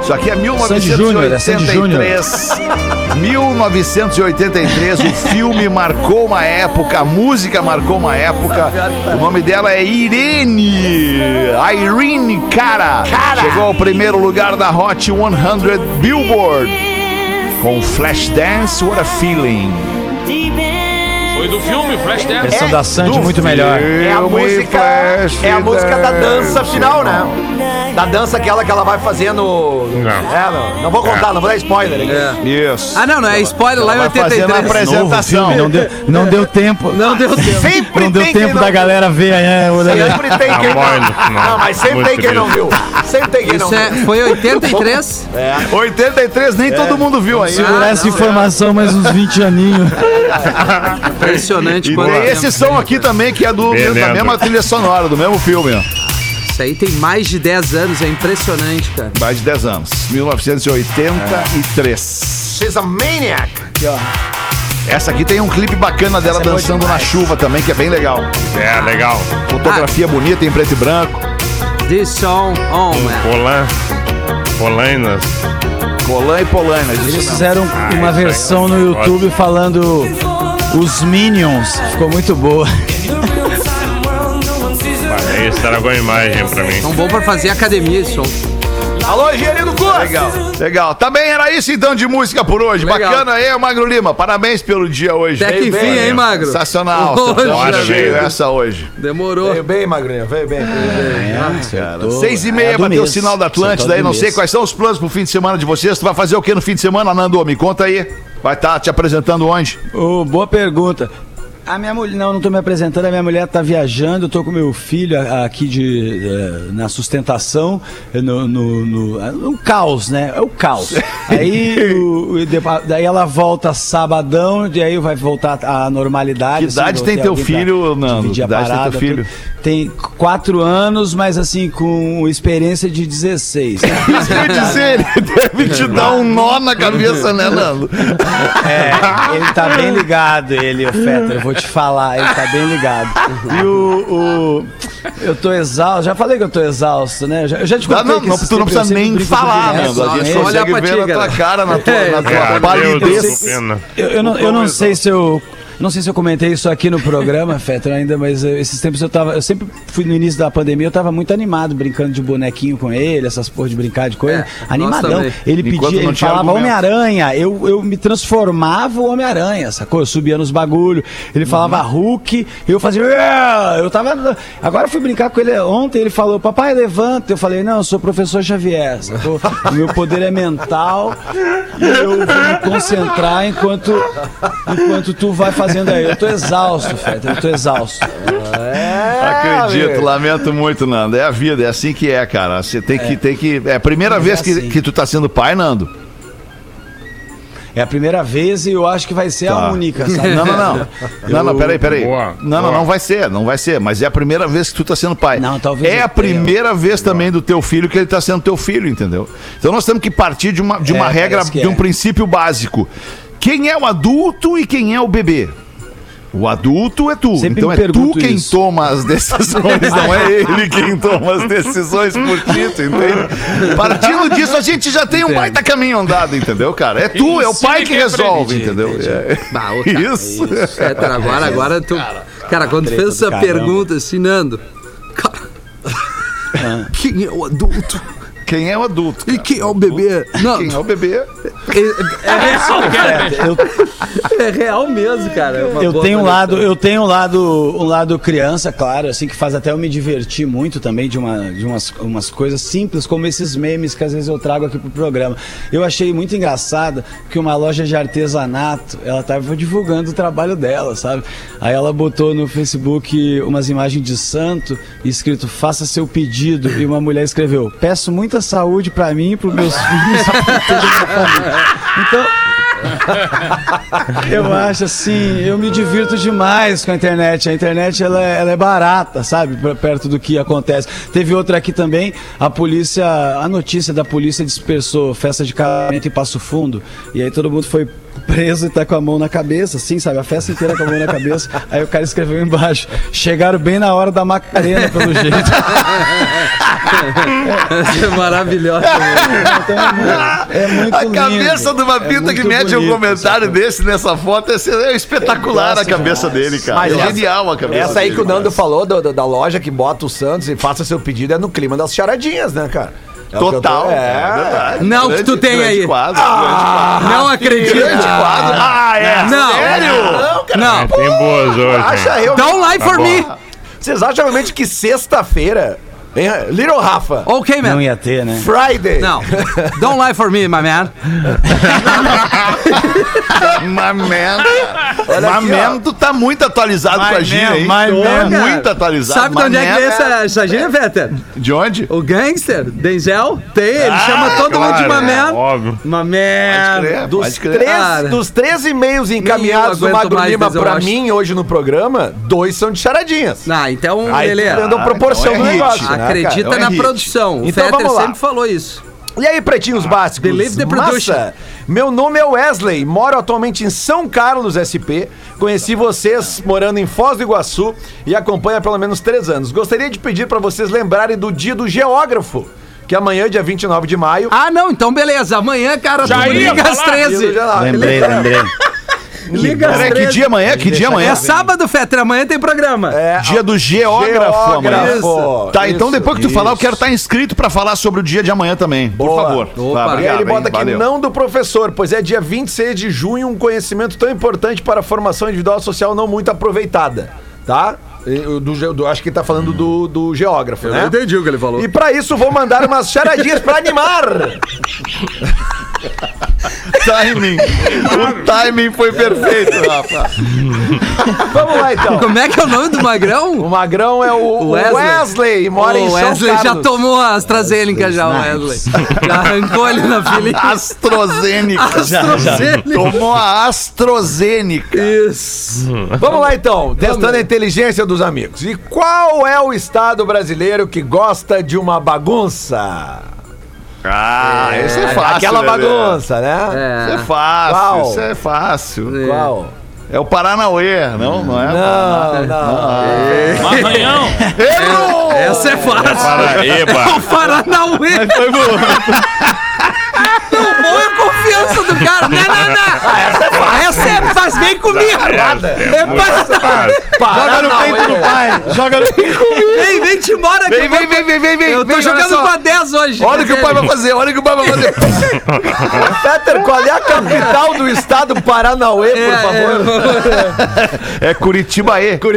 Isso aqui é Sandy Júnior, é Sandy Júnior. 1983. 1983, o filme marcou uma época, a música marcou uma época. O nome dela é Irene. Irene Cara. Chegou ao primeiro lugar da Hot 100 Billboard. Com Flashdance, What a Feeling. Foi do filme, Flashdance. Versão da Sandy do muito melhor. É a música, é a música da dança final, né? Da dança aquela que ela vai fazendo. Não. É, não, não vou contar, não vou dar spoiler aqui. Isso. Ah, não, não é spoiler lá em Vai fazendo a 83. apresentação. Não deu, não deu tempo. Não deu tempo. Sempre Não deu tem tempo quem não da galera ver né, o Sempre tem quem não. Não, mas sempre Muito tem quem não viu. Sempre tem quem não Isso é, viu. foi 83? 83, nem todo mundo viu ainda. Segurar Ah, essa não, informação mais uns 20 aninhos. Impressionante E tem esse som aqui também, que é do, da mesma trilha sonora, do mesmo filme. ó. Isso aí tem mais de 10 anos, é impressionante, cara. Mais de 10 anos. 1983. She's a maniac. Essa aqui tem um clipe bacana dela Essa é dançando na demais. chuva também, que é bem legal. É, legal. Fotografia bonita em preto e branco. This song, oh man. Polan. Polainas. Colan e Polainas. Eles fizeram Ah, uma versão é no. YouTube falando os Minions. Ficou muito boa. Aí estragou a imagem pra mim. Tão bom pra fazer academia esse som. Alô, engenharia do curso. Legal, legal. Tá bem, era isso então de música por hoje. Legal. Bacana aí, Magro Lima. Parabéns pelo dia hoje. Até que bem, enfim, hein, Magro? Sensacional. Hoje, Hora amigo. cheio essa hoje. Demorou. Veio bem, Magrinho, veio bem. Cara, seis e meia É bateu o sinal da Atlântida aí. Não sei quais são os planos pro fim de semana de vocês. Tu vai fazer o que no fim de semana, Nando? Me conta aí. Vai estar te apresentando onde? Ô, boa pergunta. A minha mulher, não, não tô me apresentando, a minha mulher tá viajando, eu tô com meu filho aqui de, eh, na sustentação, no, no, no, no caos, né? É o caos. Aí, o- daí ela volta sabadão, e aí vai voltar à normalidade. Que idade tem ter teu filho, Nando? Que idade tem teu parada, filho? Tem quatro anos, mas assim, com experiência de 16. Isso que eu ia dizer, ele deve te dar um nó na cabeça, né, Nando? É, ele tá bem ligado, ele, o Fetter, eu vou te falar, ele tá bem ligado. E o. o- eu tô exausto, já falei que eu tô exausto, né? Eu já, eu já te Não, contei não, que não, tu não precisa nem falar, criança, Nando. A gente né? Consegue pra ver ti, na tua cara, na tua, na tua Deus palidez. Eu, eu não, eu não sei se eu. Não sei se eu comentei isso aqui no programa, Fetter, ainda, mas eh, esses tempos eu tava. Eu sempre fui no início da pandemia, eu tava muito animado, brincando de bonequinho com ele, essas porra de brincar de coisa. É, Animadão. Ele Enquanto pedia, ele falava. Homem-Aranha, eu, eu me transformava o Homem-Aranha, sacou? Eu subia nos bagulho, ele falava Hulk, eu fazia. Eu tava. Agora eu fui brincar com ele ontem, ele falou, papai, levanta. Eu falei, não, eu sou professor Xavier, sacou? Meu poder é mental e eu vou me concentrar enquanto, enquanto tu vai fazendo aí. Eu tô exausto, Feta, eu tô exausto. Acredito, lamento muito, Nando. É a vida, é assim que é, cara. Você tem que. Tem que é a primeira Mas vez é que, assim. que tu tá sendo pai, Nando? É a primeira vez e eu acho que vai ser Tá. a única, sabe? Não, não, não. Não, não, peraí, peraí. Boa, Não, não, boa. não vai ser, não vai ser. Mas é a primeira vez que tu tá sendo pai. Não, talvez É eu a primeira vez também do teu filho que ele tá sendo teu filho, entendeu? Então nós temos que partir de uma, de uma É, regra, que de um é. princípio básico. Quem é o adulto e quem é o bebê? O adulto é tu. Sempre então é tu quem isso. toma as decisões, não é ele quem toma as decisões por ti, entende? Partindo disso, a gente já tem um baita caminho andado, entendeu, cara? É tu, é o pai que resolve, aprende. entendeu? É. Bah, cara, Isso. Fetter, agora, agora tu. Cara, quando tu treta fez essa pergunta, assim, Nando. Cara. Quem é o adulto? Quem é o adulto? E cara? quem é o bebê? Não, Quem é o bebê? é, é real, Eu, é real mesmo, cara. É eu tenho um lado, eu tenho um lado, um lado criança, claro, assim que faz até eu me divertir muito também de, uma, de umas, umas coisas simples como esses memes que às vezes eu trago aqui pro programa. Eu achei muito engraçado que uma loja de artesanato, ela tava divulgando o trabalho dela, sabe? Aí ela botou no Facebook umas imagens de santo e escrito faça seu pedido e uma mulher escreveu: "Peço muita saúde pra mim pros meus filhos e pra toda a minha família". Então, eu acho assim, eu me divirto demais com a internet. A internet ela é, ela é barata, sabe? Perto do que acontece. Teve outra aqui também, a polícia, a notícia da polícia dispersou festa de casamento em Passo Fundo. E aí todo mundo foi preso e tá com a mão na cabeça, assim, sabe? A festa inteira com a mão na cabeça. Aí o cara escreveu embaixo: chegaram bem na hora da Macarena, pelo jeito. Essa é maravilhosa. Então, é muito, é muito A lindo. cabeça de uma É pinta que muito mete um bonito, comentário sabe? desse nessa foto é, é espetacular a cabeça demais. dele, cara. Mas é essa- genial a cabeça Essa aí dele, que o Nando falou do- do- da loja que bota o Santos e faça seu pedido é no clima das charadinhas, né, cara? É o que eu tô- Total. É, verdade. Não, que tu tem grande aí. Quadro, grande quadro. Não acredito. Grande quadro. Ah, é? Não. Sério? Não, cara. Não. É, tem boas hoje. Acha hein? realmente. Don't lie for Tá me. Vocês acham realmente que sexta-feira. Little Rafa. Ok, man. Não ia ter, né? Friday. Não. Don't lie for me, my man. Uma merda. Uma aqui, merda, tu tá muito atualizado My com a Gina, man, hein? my Tô man. Muito atualizado. Sabe de onde é que veio essa, essa gíria? De onde? O gangster, Denzel, tem, ele Ah, chama todo mundo de claro, my é, man. Óbvio. My Pode man. crer, Dos, pode crer. três, dos três e-mails encaminhados do Magro Lima pra Washington. mim hoje no programa, dois são de charadinhas. Ah, então, Aí tu dando proporção então é do hit. negócio. né, acredita cara? É na hit. produção. O Então Fetter vamos lá. sempre falou isso. E aí, pretinhos básicos? Believe the production. Massa. Meu nome é Wesley, moro atualmente em São Carlos, SP. Conheci vocês morando em Foz do Iguaçu e acompanho há pelo menos três anos. Gostaria de pedir pra vocês lembrarem do dia do geógrafo, que é amanhã, dia 29 de maio. Ah, não, então beleza. Amanhã, cara, Já tu liga às falar. 13. Lembrei, lembrei. Liga às Peraí, que 13. dia amanhã? Que dia amanhã? É sábado, Fetter. Amanhã tem programa. É, Dia do geógrafo, amanhã. Geógrafo. Tá, então Isso, depois que tu falar, eu isso. quero estar inscrito pra falar sobre o dia de amanhã também. Por Boa. favor. Opa. Tá, E aí ele bota hein? aqui, Valeu. não do professor, pois é dia 26 de junho, um conhecimento tão importante para a formação individual social não muito aproveitada, tá? Do, ge- do- acho que ele tá falando do, do geógrafo, né? entendi o que ele falou. E pra isso vou mandar umas charadinhas pra animar. timing. O timing foi perfeito, Rafa. Vamos lá, então. Como é que é o nome do magrão? O Magrão é o Wesley, Wesley. mora em o São Wesley já Carlos. tomou a AstraZeneca já, o Wesley. Já arrancou ele na fila. AstraZeneca. AstraZeneca. Tomou a AstraZeneca. Isso. Vamos lá, então. Testando a inteligência dos amigos. E qual é o estado brasileiro que gosta de uma bagunça? Ah, esse é fácil. Aquela Lelê. bagunça, né? Isso é É. fácil, Qual? isso é fácil. Qual? É o Paranauê, não? Não é? Não, não. Marranhão. Errou! Essa é fácil. Paraíba. O Paranauê. Foi bom. Não, bom é a confiança do cara. Não, não, não. essa é fácil. Essa é fácil. Vem comigo. É fácil. Joga no peito do pai. Joga no peito. Vem, vem te embora aqui. Vem, vem, vem, vem, vem, vem. Eu tô jogando com a 10 hoje. Olha o que o pai vai fazer, olha o que o pai vai fazer. Peter, qual é a capital do estado Paranauê, por É, favor? É Curitibaê.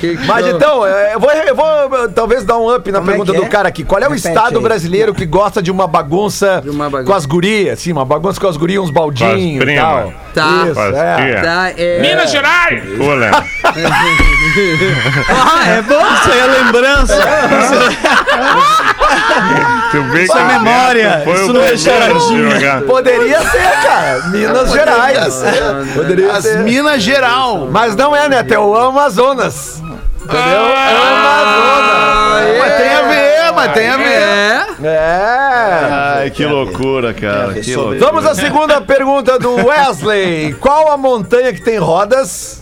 Que- que- Mas então, eu vou, eu vou talvez dar um up na Como é pergunta do é? cara aqui. Qual é o Repete estado aí. brasileiro que gosta de uma bagunça, De uma bagunça. com as gurias? Sim, uma bagunça com as gurias, uns baldinhos e tal. Tá. Isso, é. Tá, é... Minas Gerais. Pula. Ah, é bom. Isso aí é lembrança. Isso é memória, Foi isso não é charadinha. Poderia ser, cara. Minas Gerais. Poderia As ser. Minas Geral. Mas não é, Neto, é o Amazonas. Entendeu? Amazonas. Mas tem a ver, mas tem a ver. É. É. Ai, que loucura, cara. Que loucura. Vamos à segunda pergunta do Wesley. Qual a montanha que tem rodas?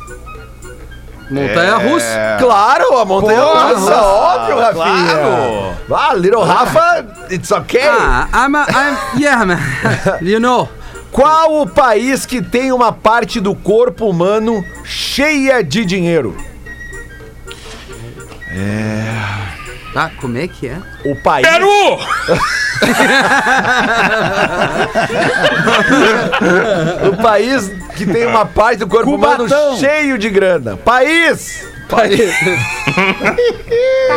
Montanha russa. É. Claro, a montanha Porra, russa, óbvio, Rafinha. claro. Ah, Little Rafa, it's okay. Ah, I'm, a, I'm, yeah, man. You know. Qual o país que tem uma parte do corpo humano cheia de dinheiro? Tá, como é que é? O país. Peru. O país que tem uma parte do corpo humano cheio de grana. País! País!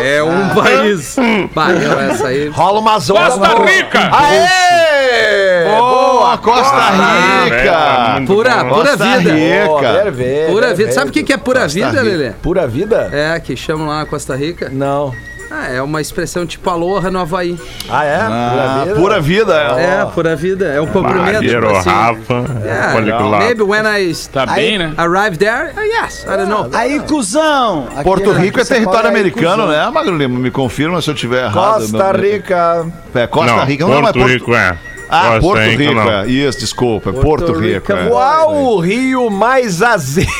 É um país. Bah, eu, essa aí. Rola uma zona. Costa Rica. Aê! Boa, Costa Ah, Rica. Pura, pura vida. Rica. Pura vida. Sabe o que, é pura vida. Lelê? Pura vida? É, que chamam lá Costa Rica. Não. Ah, é uma expressão tipo aloha no Havaí. Ah, é? Ah, pura vida. É, pura vida. É um cumprimento. Tipo assim. Rafa. Yeah, Poliglota. maybe when I Tá bem, né? arrive there, uh, yes, I don't know. Aí, cuzão. Porto né, Rico é território americano, né, Magro Lima? Me confirma se eu tiver errado. Costa Não- Rica. É, Costa Não, Rica. Porto não, é Porto Rico é. Ah, Costa Porto Rica, Rico. não. é. Isso, desculpa. é Porto Porto Rico. Rico. é. Qual o rio mais azedo?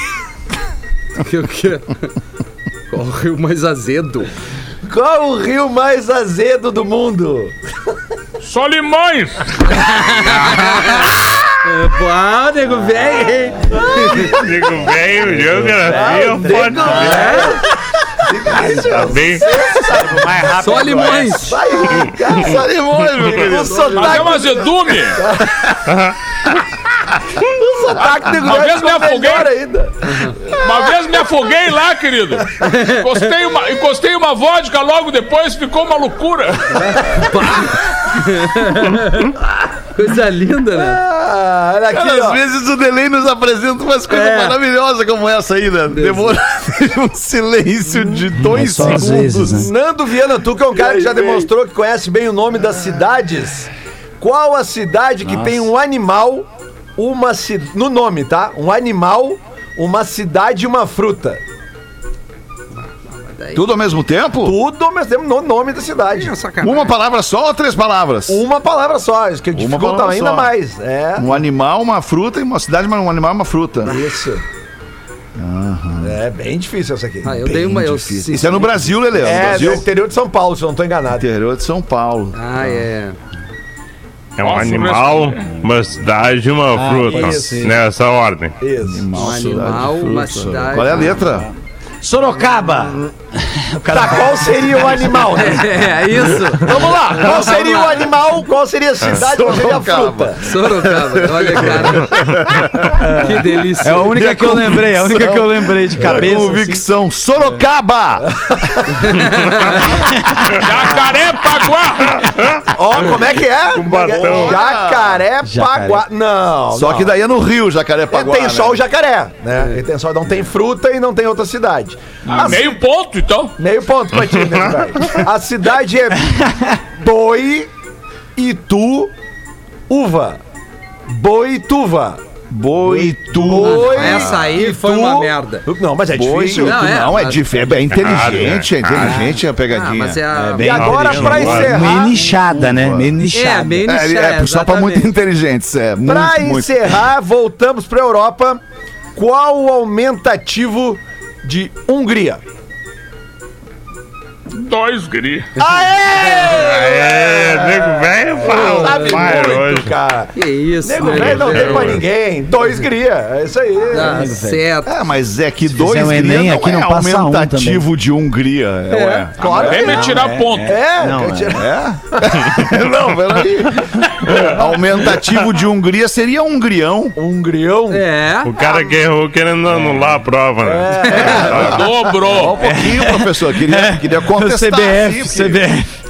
O que? Qual o rio mais azedo? Qual o rio mais azedo do mundo? Só limões. Ah, nego velho, hein? Digo, velho, geografia, pode. Tá bem? Só limões. Sai, cara. Só limões, meu é sotaque, um azedume. Sotaque do Uma vez me ficou afoguei. ainda. Uma vez me afoguei lá, querido. Encostei uma, encostei uma vodka logo depois, ficou uma loucura. Coisa linda, né? Ah, olha aqui, Cara, às vezes o Delay nos apresenta umas coisas É. maravilhosas como essa aí, né? Demora um silêncio de dois só às segundos. vezes, né? Nando Viana, tu que é um cara que já demonstrou que conhece bem o nome das cidades. Qual a cidade que tem um animal, uma ci... no nome, tá? Um animal, uma cidade e uma fruta. Tudo ao mesmo tempo? Tudo ao mesmo tempo no nome da cidade. É. Uma palavra só ou três palavras? Uma palavra só, isso que dificulta palavra ainda só. mais. É. Um animal, uma fruta e uma cidade, mas um animal e uma fruta. Isso. É bem difícil essa aqui. Ah, eu dei uma. Eu, Difícil. Isso é no Brasil, Lele. No É, no Brasil. interior de São Paulo, se eu não tô enganado. Interior de São Paulo. Ah, é. É um Nossa, animal, uma cidade e uma fruta. isso. Nessa ordem. Isso. Um animal, uma cidade. Qual é a letra? Sorocaba. Tá, qual seria o animal? né? É, isso. Vamos lá, qual seria o animal, qual seria a cidade, qual seria a fruta? Sorocaba. Olha, cara. Que delícia. É a única que eu lembrei, a única que eu lembrei de cabeça. assim. Convicção. Sorocaba! Jacarepaguá! Ó, como é que é? Jacarepaguá. Não. Só não. que daí é no Rio, Jacarepaguá. tem só né? o jacaré, né? E tem só, não tem fruta e não tem outra cidade. Meio ponto, então. Meio ponto pra ti, né, velho? A cidade é Boi, Itu, Uva. Boituva. Boitu. Boi, Essa aí foi uma merda. Não, mas é Boi, difícil. Não, é, não, é, mas- difícil. É inteligente, é Cara, inteligente a Ah, pegadinha. mas é a... E agora, pra Meio encerrar, Meio nichada, né? Meio nichada. É, meio É, nichada, é, só pra muito exatamente. inteligentes, é. Muito, pra muito. encerrar, voltamos pra Europa. Qual o aumentativo de Hungria? Dois gri. É, nego velho fala. Sabe muito, hoje. cara. Que isso, Nego né? velho não tem pra ninguém. Dois gria. É isso aí. Tá certo. É, mas é que Se dois um gria Enem não aqui, é não passa um aumentativo de Hungria. É, ué. claro Vem me não. tirar ponto. É, Não, É? não, peraí. Aumentativo de Hungria seria Hungrião. Hungrião. É. O cara que errou querendo anular a prova, né? Só um Dobrou. pouquinho, professor. Queria, queria contestar. CBF, sim, CBF.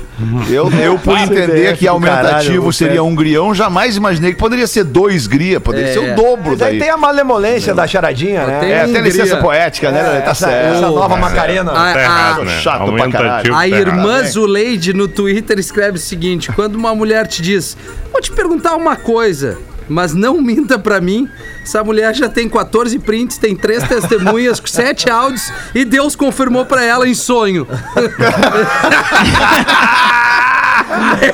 Eu, eu, por entender que aumentativo caralho, seria Hungrião, jamais imaginei que poderia ser dois gria. Poderia É. ser o dobro Mas daí. tem a malemolência da charadinha, né? Tem É, Hungria. licença poética, né? tá essa, certo. essa nova Tá Macarena. Tá a- errado, né? chato pra A tá errado. irmã Zuleide no Twitter escreve o seguinte: quando uma mulher te diz, vou te perguntar uma coisa, mas não minta pra mim. Essa mulher já tem 14 prints, tem três testemunhas, sete áudios e Deus confirmou pra ela em sonho.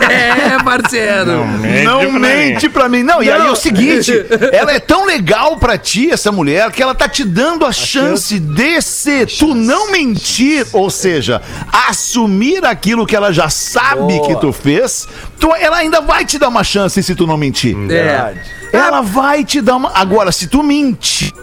é, parceiro. Não mente pra mim. Não, e aí é o seguinte: ela é tão legal pra ti, essa mulher, que ela tá te dando a chance de se tu não mentir, ou seja, assumir aquilo que ela já sabe que tu fez, tu, ela ainda vai te dar uma chance se tu não mentir. É. Ela vai te dar uma. Agora, se tu mentir.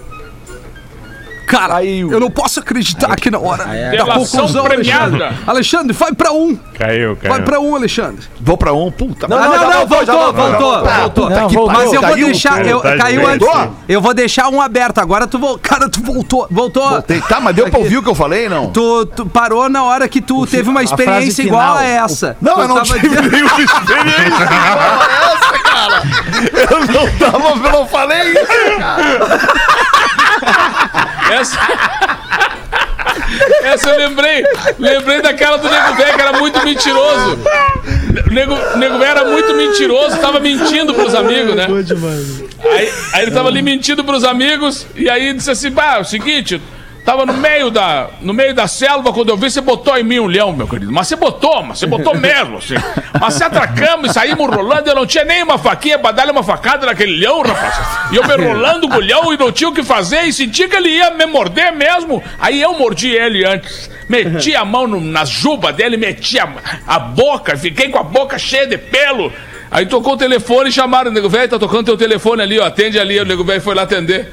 Cara, Aí o- eu não posso acreditar que na hora da Delação conclusão, premiada. Alexandre. Alexandre, vai pra um. Caiu, caiu. Vai pra um, Alexandre. Vou pra um, puta. Não, não, já não, voltou, voltou, voltou. Não, voltou. Mas eu vou Caiu? deixar, eu, Tá caiu de antes. voltou? Eu vou deixar um aberto. Agora tu voltou. Cara, tu voltou. Voltou. Voltei. Tá, mas deu pra ouvir o que eu falei, não? Tu, tu parou na hora que tu teve uma experiência igual a essa. Não, Tu eu não tava tive nenhuma experiência igual a essa, cara. Eu não tava, eu não falei isso, cara. Essa. Essa eu lembrei. Lembrei daquela do Nego Velho, que era muito mentiroso. O Nego, o Nego Velho era muito mentiroso, tava mentindo pros amigos, né? Aí, aí ele tava ali mentindo pros amigos, e aí disse assim: bah, é o seguinte. Tava no meio da, no meio da selva, quando eu vi, você botou em mim um leão, meu querido. Mas você botou, mas você botou mesmo, assim. Mas se atracamos e saímos rolando, eu não tinha nem uma faquinha pra dar-lhe uma facada naquele leão, rapaz. E eu me rolando com o leão e não tinha o que fazer, e senti que ele ia me morder mesmo. Aí eu mordi ele antes. Meti a mão no, na juba dele, meti a, a boca, fiquei com a boca cheia de pelo. Aí tocou o telefone e chamaram o nego velho, tá tocando teu telefone ali, ó, atende ali. O nego velho foi lá atender.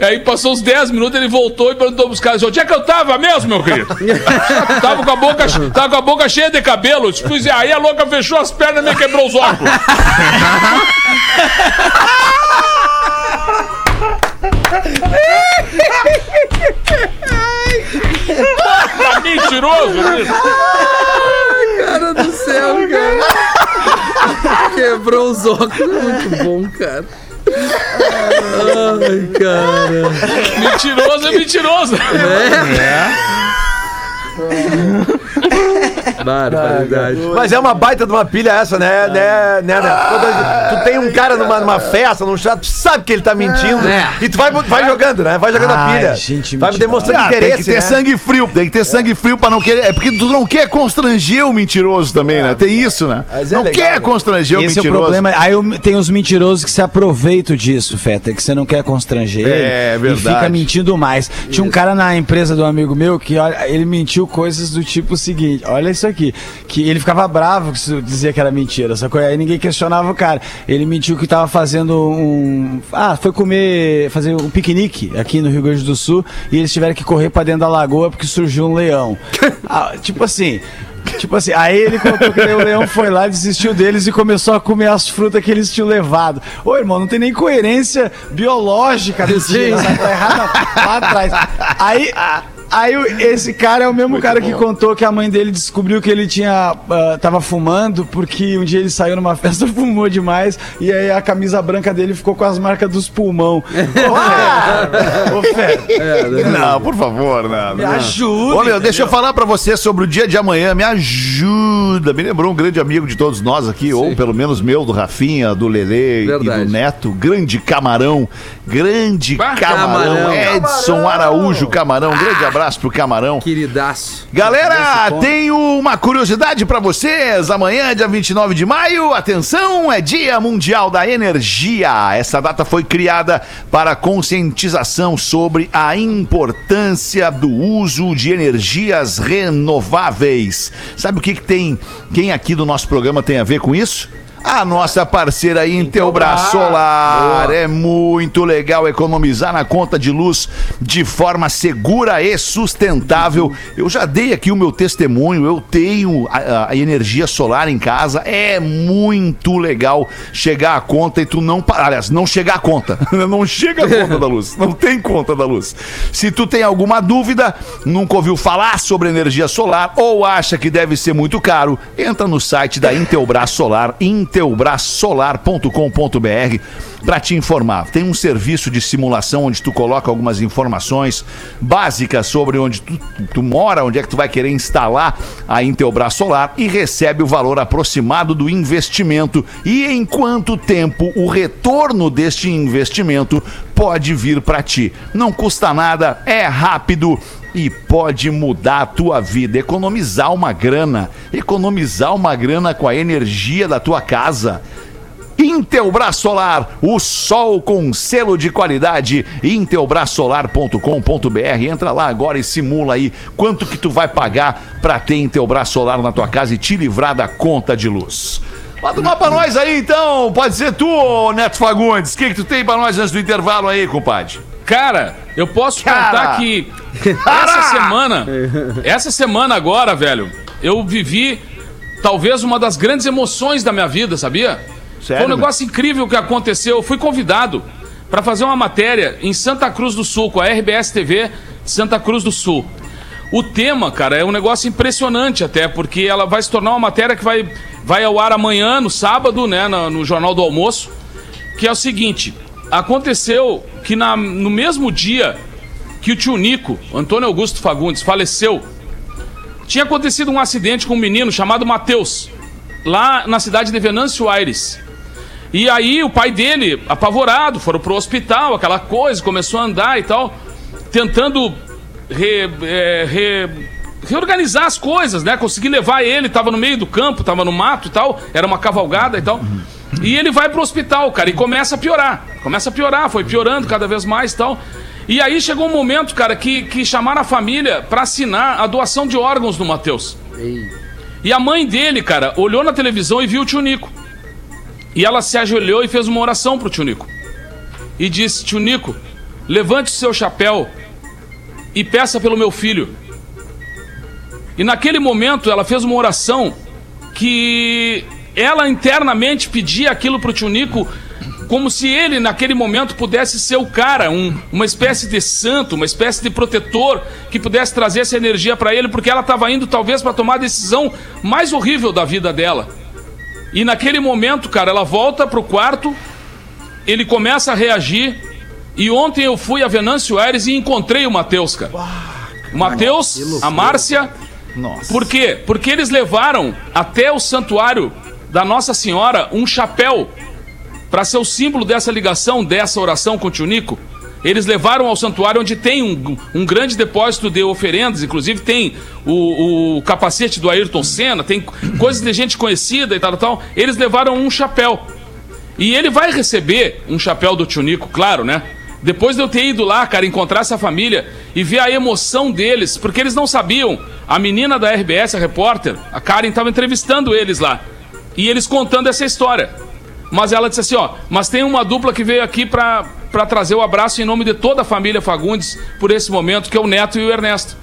E aí passou uns 10 minutos, ele voltou e perguntou pros caras, onde é que eu tava mesmo, meu querido? tava, com a boca, tava com a boca cheia de cabelo. Disse, Pois é, aí a louca fechou as pernas e me quebrou os óculos. tá mentiroso isso? Cara do céu, cara. Quebrou os óculos. Muito bom, cara. Ai, cara. Mentiroso é mentiroso. Barbaridade. Mas é uma baita de uma pilha essa, né? né, né, né? Quando tu tem um cara numa, numa festa, num chá, tu sabe que ele tá mentindo. É. E tu vai, vai jogando, né? Vai jogando a Ai, pilha. gente, vai mentira. demonstrando Ah, tem interesse. que ter né? sangue frio, tem que ter sangue frio pra não querer. É porque tu não quer constranger o mentiroso também, né? Tem isso, né? Mas é não legal, quer né? constranger o Esse é o mentiroso. problema. Aí eu- tem os mentirosos que se aproveitam disso, Feta, que você não quer constranger É, ele verdade. e fica mentindo mais. Tinha um cara na empresa do amigo meu que olha, ele mentiu coisas do tipo seguinte: olha isso aqui. que, ele ficava bravo que dizia que era mentira, sacou? Aí ninguém questionava o cara. Ele mentiu que tava fazendo um. Ah, foi comer, fazer um piquenique aqui no Rio Grande do Sul e eles tiveram que correr pra dentro da lagoa porque surgiu um leão. Ah, tipo assim. Tipo assim, aí ele contou que o leão foi lá, desistiu deles e começou a comer as frutas que eles tinham levado. Ô, irmão, não tem nem coerência biológica desse sabe? Tá errado lá atrás. Aí, aí esse cara é o mesmo cara que contou que a mãe dele descobriu que ele tinha ah, tava fumando porque um dia ele saiu numa festa, fumou demais e aí a camisa branca dele ficou com as marcas dos pulmão. Ô, Fé, Não, por favor, não. me não. ajuda. Ô, meu, deixa eu falar pra você sobre o dia de amanhã. Me ajuda. Me lembrou um grande amigo de todos nós aqui, ou pelo menos meu, do Rafinha, do Lelê e do Neto. Grande Camarão. Grande Bah, Camarão. Camarão. Edson Araújo Camarão. Grande abraço pro Camarão. Queridaço. Galera, tenho uma curiosidade pra vocês. Amanhã, dia 29 de maio, atenção, é Dia Mundial da Energia. Essa data foi criada para conscientização sobre a importância do uso de energias renováveis. Sabe o que, que tem? Quem aqui do nosso programa tem a ver com isso? A nossa parceira Intelbras Solar. É muito legal economizar na conta de luz de forma segura e sustentável. Eu já dei aqui o meu testemunho. Eu tenho a, a- energia solar em casa. É muito legal chegar a conta e tu não. Aliás, não chegar a conta. Não chega a conta da luz. Não tem conta da luz. Se tu tem alguma dúvida, nunca ouviu falar sobre energia solar ou acha que deve ser muito caro, entra no site da Intelbras Solar, intelbrasolar.com.br para te informar. Tem um serviço de simulação onde tu coloca algumas informações básicas sobre onde tu, tu mora, onde é que tu vai querer instalar a Intelbras Solar e recebe o valor aproximado do investimento e em quanto tempo o retorno deste investimento pode vir para ti. Não custa nada, é rápido e pode mudar a tua vida, economizar uma grana, economizar uma grana com a energia da tua casa. Intelbras Solar, o sol com selo de qualidade, intelbrasolar.com.br. Entra lá agora e simula aí quanto que tu vai pagar para ter Intelbras Solar na tua casa e te livrar da conta de luz. Manda uma pra nós aí então, pode ser tu, Neto Fagundes. O que, que tu tem pra nós antes do intervalo aí, compadre? Cara, eu posso Cara. contar que essa semana, essa semana agora, velho, eu vivi talvez uma das grandes emoções da minha vida, sabia? Sério, Foi um negócio incrível que aconteceu. Eu fui convidado para fazer uma matéria em Santa Cruz do Sul, com a RBS TV de Santa Cruz do Sul. O tema, cara, é um negócio impressionante até, porque ela vai se tornar uma matéria que vai, vai ao ar amanhã, no sábado, né, no, no Jornal do Almoço, que é o seguinte, aconteceu que na, no mesmo dia que o tio Nico, Antônio Augusto Fagundes, faleceu, tinha acontecido um acidente com um menino chamado Matheus, lá na cidade de Venâncio Aires. E aí o pai dele, apavorado, foram pro hospital, aquela coisa, começou a andar e tal, tentando re- é, re- reorganizar as coisas, né? Conseguir levar ele, tava no meio do campo, tava no mato e tal, era uma cavalgada e tal. E ele vai pro hospital, cara, e começa a piorar. Começa a piorar, foi piorando cada vez mais e tal. E aí chegou um momento, cara, que, que chamaram a família pra assinar a doação de órgãos do Matheus. E a mãe dele, cara, olhou na televisão e viu o tio Nico. E ela se ajoelhou e fez uma oração pro tio Nico. E disse: Tio Nico, levante o seu chapéu e peça pelo meu filho. E naquele momento ela fez uma oração que ela internamente pedia aquilo pro tio Nico como se ele naquele momento pudesse ser o cara, um- uma espécie de santo, uma espécie de protetor que pudesse trazer essa energia para ele, porque ela estava indo talvez para tomar a decisão mais horrível da vida dela. E naquele momento, cara, ela volta pro quarto, ele começa a reagir. E ontem eu fui a Venâncio Aires e encontrei o Matheus, cara. O Matheus, a Márcia. Nossa. Por quê? Porque eles levaram até o santuário da Nossa Senhora um chapéu para ser o símbolo dessa ligação, dessa oração com o tio Nico. Eles levaram ao santuário onde tem um, um grande depósito de oferendas, inclusive tem o, o capacete do Ayrton Senna, tem coisas de gente conhecida e tal, tal. Eles levaram um chapéu. E ele vai receber um chapéu do tio Nico, claro, né? Depois de eu ter ido lá, cara, encontrar essa família e ver a emoção deles, porque eles não sabiam. A menina da RBS, a repórter, a Karen, estava entrevistando eles lá. E eles contando essa história. Mas ela disse assim, ó, mas tem uma dupla que veio aqui pra, pra trazer o abraço em nome de toda a família Fagundes por esse momento, que é o Neto e o Ernesto.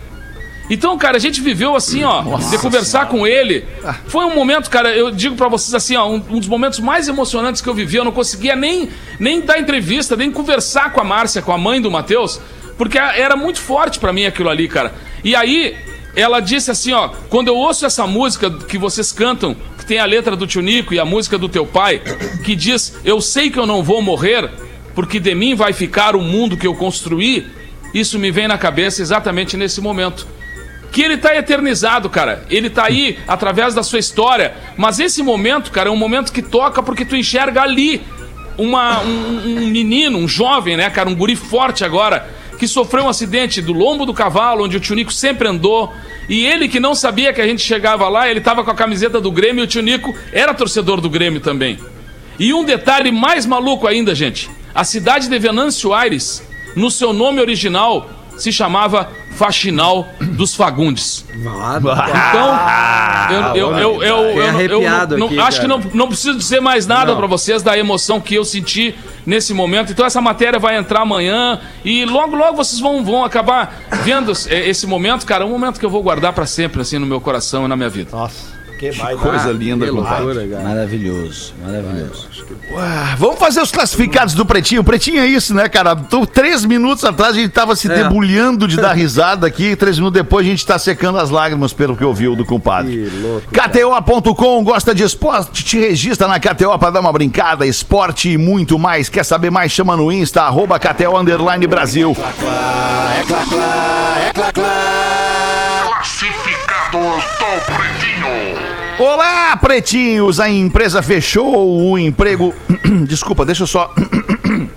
Então, cara, a gente viveu assim, ó, de conversar com ele. Foi um momento, cara, eu digo pra vocês assim, ó, um, um dos momentos mais emocionantes que eu vivi. Eu não conseguia nem, nem dar entrevista, nem conversar com a Márcia, com a mãe do Matheus, porque era muito forte pra mim aquilo ali, cara. E aí, ela disse assim, ó, quando eu ouço essa música que vocês cantam, tem a letra do Tio Nico e a música do teu pai, que diz, eu sei que eu não vou morrer, porque de mim vai ficar o mundo que eu construí, isso me vem na cabeça exatamente nesse momento que ele tá eternizado, cara. Ele tá aí através da sua história. Mas esse momento, cara, é um momento que toca porque tu enxerga ali uma, um, um menino, um jovem, né, cara, um guri forte agora, que sofreu um acidente do lombo do cavalo, onde o tio Nico sempre andou. E ele que não sabia que a gente chegava lá, ele tava com a camiseta do Grêmio e o tio Nico era torcedor do Grêmio também. E um detalhe mais maluco ainda, gente. A cidade de Venâncio Aires, no seu nome original, se chamava Faxinal dos Fagundes. Então, eu, eu, eu, eu, eu, acho que não, não preciso dizer mais nada pra vocês da emoção que eu senti nesse momento. Então essa matéria vai entrar amanhã e logo, logo vocês vão, vão acabar vendo eh, esse momento, cara. Um momento que eu vou guardar pra sempre, assim, no meu coração e na minha vida. Que mais? Coisa linda, Que compadre. loucura, cara. Maravilhoso, maravilhoso. Ah, Vamos fazer os classificados do Pretinho. Pretinho é isso, né, cara? Tô- três minutos atrás a gente tava se É. debulhando de dar risada aqui. Três minutos depois a gente tá secando as lágrimas pelo que ouviu do compadre. KTO.com gosta de esporte? Te registra na KTO pra dar uma brincada. Esporte e muito mais. Quer saber mais? Chama no Insta, arroba KTO Underline Brasil. Do Pretinho. Olá, pretinhos! A empresa fechou o emprego. Desculpa, deixa eu só.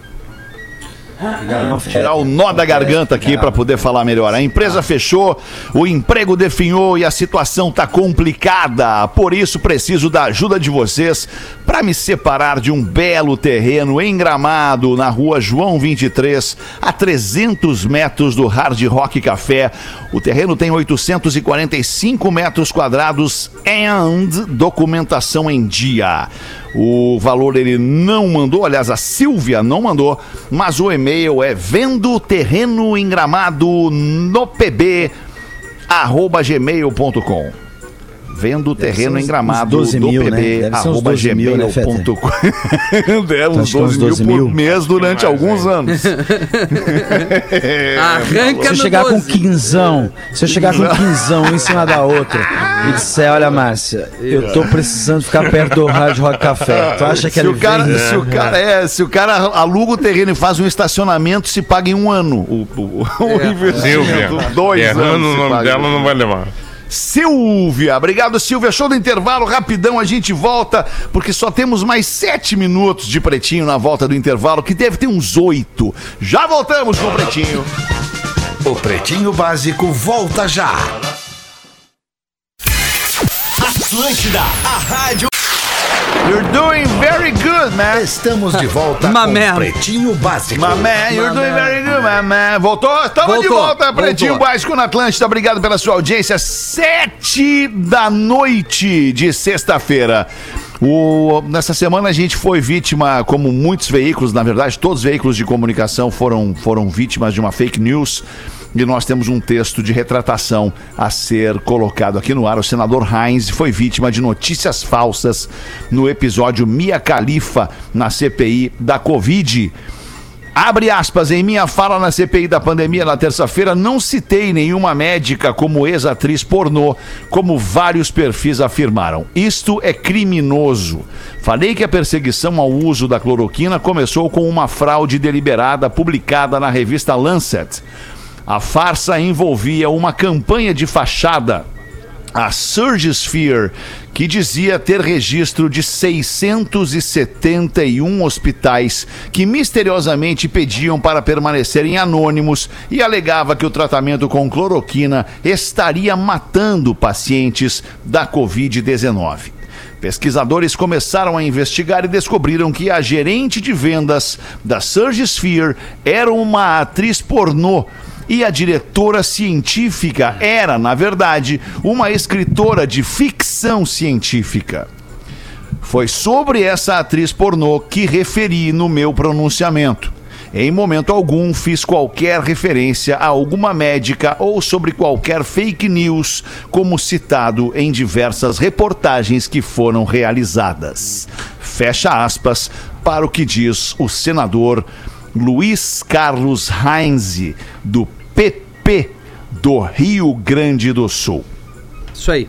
Tirar o nó da garganta aqui para poder falar melhor. A empresa fechou, o emprego definhou e a situação tá complicada. Por isso preciso da ajuda de vocês para me separar de um belo terreno em Gramado, na rua João 23, a 300 metros do Hard Rock Café. O terreno tem 845 metros quadrados and documentação em dia. O valor ele não mandou, aliás, a Silvia não mandou, mas o e-mail é vendo terreno em gramado no pb arroba gmail.com. Vendo terreno uns- em gramado uns 12 do mil, né? pb uns arroba 12 mil, né, gmail.com. É, uns Acho que uns 12 mil 12 por mês durante alguns anos. Arranca Se eu chegar com 12. quinzão, se eu chegar com quinzão um em cima da outra e disser, olha, Márcia, eu tô precisando ficar perto do Hard Rock Café. Tu acha que se ele o cara, vem? se o cara é, se o cara aluga o terreno e faz um estacionamento, se paga em um ano o, o, o investimento. Silvia. Dois Errando anos. o nome dela não vai levar. Silvia, obrigado Silvia. Show do intervalo, rapidão a gente volta, porque só temos mais sete minutos de pretinho na volta do intervalo, que deve ter uns oito. Já voltamos com o pretinho. O Pretinho Básico volta já. Atlântida, a rádio. You're doing very good, man. Estamos de volta My com man. Pretinho Básico. My man, you're doing very good, my man. Voltou? Estamos de volta, Pretinho voltou. Básico na Atlântida. Obrigado pela sua audiência. Sete da noite de sexta-feira. O- nessa semana a gente foi vítima, como muitos veículos, na verdade, todos os veículos de comunicação foram, foram vítimas de uma fake news. E nós temos um texto de retratação a ser colocado aqui no ar. O senador Heinz foi vítima de notícias falsas no episódio Mia Khalifa na CPI da Covid. Abre aspas, em minha fala na CPI da pandemia na terça-feira, não citei nenhuma médica como ex-atriz pornô, como vários perfis afirmaram. Isto é criminoso. Falei que a perseguição ao uso da cloroquina começou com uma fraude deliberada publicada na revista Lancet. A farsa envolvia uma campanha de fachada a Surgisphere, que dizia ter registro de 671 hospitais que misteriosamente pediam para permanecerem anônimos e alegava que o tratamento com cloroquina estaria matando pacientes da Covid-19. Pesquisadores começaram a investigar e descobriram que a gerente de vendas da Surge Sphere era uma atriz pornô. E a diretora científica era, na verdade, uma escritora de ficção científica. Foi sobre essa atriz pornô que referi no meu pronunciamento. Em momento algum fiz qualquer referência a alguma médica ou sobre qualquer fake news, como citado em diversas reportagens que foram realizadas. Fecha aspas para o que diz o senador Luiz Carlos Heinze, do PP do Rio Grande do Sul. Isso aí.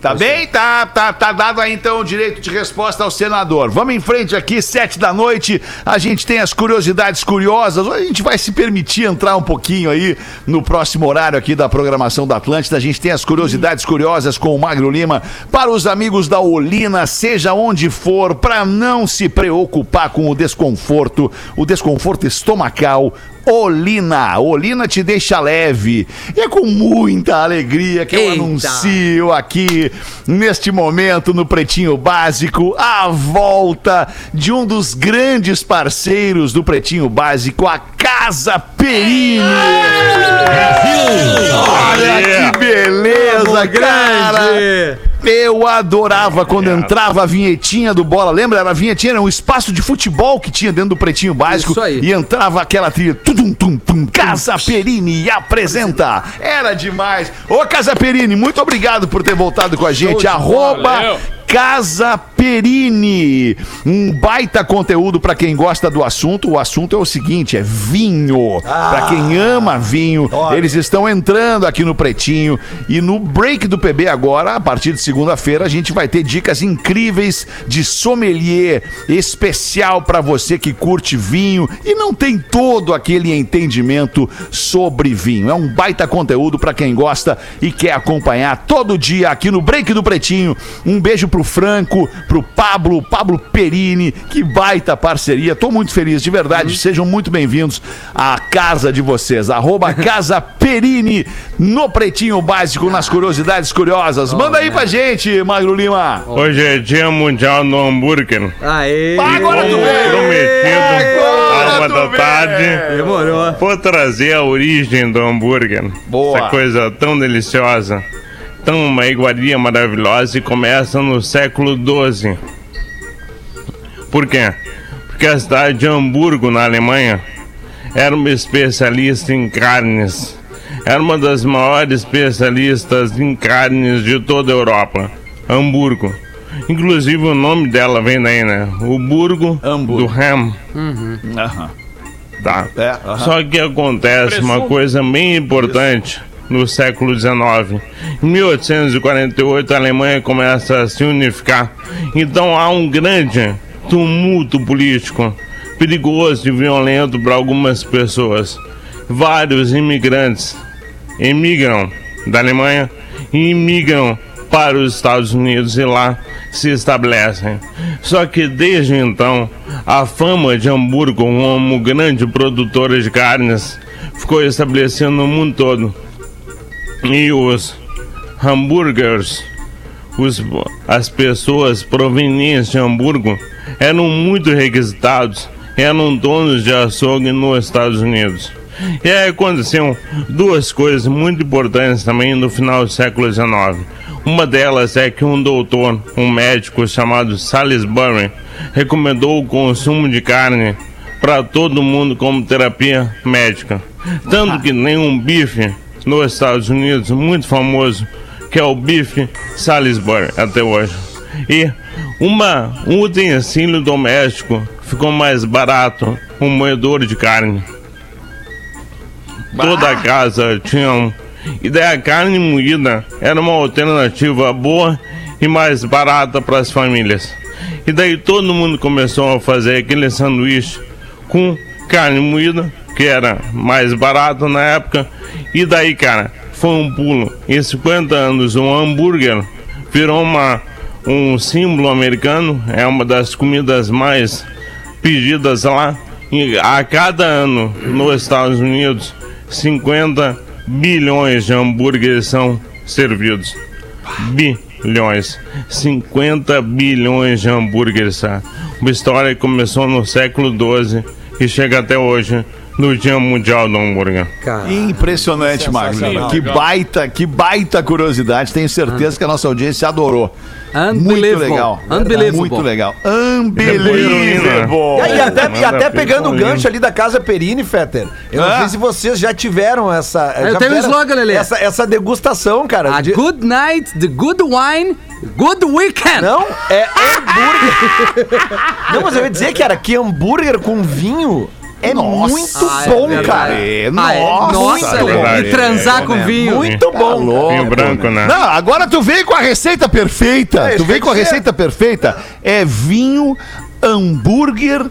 Tá bem? Tá, tá, tá dado aí então o direito de resposta ao senador. Vamos em frente aqui, sete da noite. A gente tem as curiosidades curiosas. A gente vai se permitir entrar um pouquinho aí no próximo horário aqui da programação da Atlântida. A gente tem as curiosidades curiosas com o Magro Lima. Para os amigos da Olina, seja onde for, para não se preocupar com o desconforto, o desconforto estomacal. Olina, Olina te deixa leve. E é com muita alegria que eu Eita. anuncio aqui, neste momento, no Pretinho Básico, a volta de um dos grandes parceiros do Pretinho Básico, a Casa Perini. Olha que beleza, cara! Eu adorava quando entrava a vinhetinha do Bola. Lembra? Era a vinhetinha, era um espaço de futebol que tinha dentro do Pretinho Básico. Isso aí. E entrava aquela trilha. Tudum, tum, tum, Casa Perini apresenta. Era demais. Ô, Casa Perini, muito obrigado por ter voltado com a gente. Arroba Valeu. Casa Perini. Um baita conteúdo pra quem gosta do assunto. O assunto é o seguinte: é vinho. Pra quem ama vinho, eles estão entrando aqui no Pretinho. E no break do PB agora, a partir de segunda-feira, a gente vai ter dicas incríveis de sommelier especial pra você que curte vinho e não tem todo aquele entendimento sobre vinho. É um baita conteúdo pra quem gosta e quer acompanhar todo dia aqui no Break do Pretinho. Um beijo pro Franco, pro Pablo, Pablo Perini, que baita parceria. Tô muito feliz, de verdade. Sejam muito bem-vindos à casa de vocês. Arroba Casa Perini no Pretinho Básico, nas curiosidades curiosas. Manda aí pra gente, Magro Lima. Hoje é dia mundial do hambúrguer. Aê! Agora tu! Prometido à uma da tarde. Demorou. Vou trazer a origem do hambúrguer. Boa. Essa coisa tão deliciosa. Tão uma iguaria maravilhosa e começa no século XII. Por quê? Porque a cidade de Hamburgo, na Alemanha, era uma especialista em carnes. Era uma das maiores especialistas em carnes de toda a Europa. Hamburgo. Inclusive o nome dela vem daí, né? O Burgo Hamburgo. do Ham. Aham. Tá. É, aham. Só que acontece uma coisa bem importante no século XIX. Em 1848 a Alemanha começa a se unificar. Então há um grande tumulto político, perigoso e violento para algumas pessoas. Vários imigrantes emigram da Alemanha e imigram para os Estados Unidos e lá se estabelecem. Só que desde então, a fama de Hamburgo como grande produtora de carnes ficou estabelecida no mundo todo. E os hambúrgueres, os, as pessoas provenientes de Hamburgo eram muito requisitados, eram donos de açougue nos Estados Unidos. E aí aconteceram duas coisas muito importantes também no final do século XIX. Uma delas é que um doutor, um médico chamado Salisbury, recomendou o consumo de carne para todo mundo como terapia médica. Tanto que tem um bife nos Estados Unidos muito famoso, que é o bife Salisbury até hoje. E uma, um utensílio doméstico ficou mais barato, um moedor de carne. Toda a casa tinha um. E daí a carne moída era uma alternativa boa e mais barata para as famílias. E daí todo mundo começou a fazer aquele sanduíche com carne moída, que era mais barato na época. E daí, cara, foi um pulo. Em 50 anos, um hambúrguer virou uma, um símbolo americano, é uma das comidas mais pedidas lá. E a cada ano nos Estados Unidos, 50 bilhões de hambúrgueres são servidos. bilhões, 50 bilhões de hambúrgueres. Tá? Uma história que começou no século XII e chega até hoje, no Dia Mundial do Hambúrguer. Cara. Impressionante, Marcos. Sensacional. Que baita, que baita curiosidade. Tenho certeza que a nossa audiência adorou. Muito legal. Unbelievable. Muito legal. E, Unbelievable. aí, até, e até pegando o gancho ali da Casa Perini, Fetter. Eu não sei se vocês já tiveram essa. Eu já tenho um tiveram slogan, Lelê. Essa, essa degustação, cara. A de- good night, the good wine, good weekend. Não, é hambúrguer. não, mas eu ia dizer, cara, que hambúrguer com vinho é Nossa. muito Ah, é bom, verdade. cara. É, Ah, é- nossa, nossa, Lelê. verdade. E transar com vinho. Muito bom. Vinho branco, né? Não, agora tu veio com a receita perfeita. É, tu veio com a receita perfeita. É vinho, hambúrguer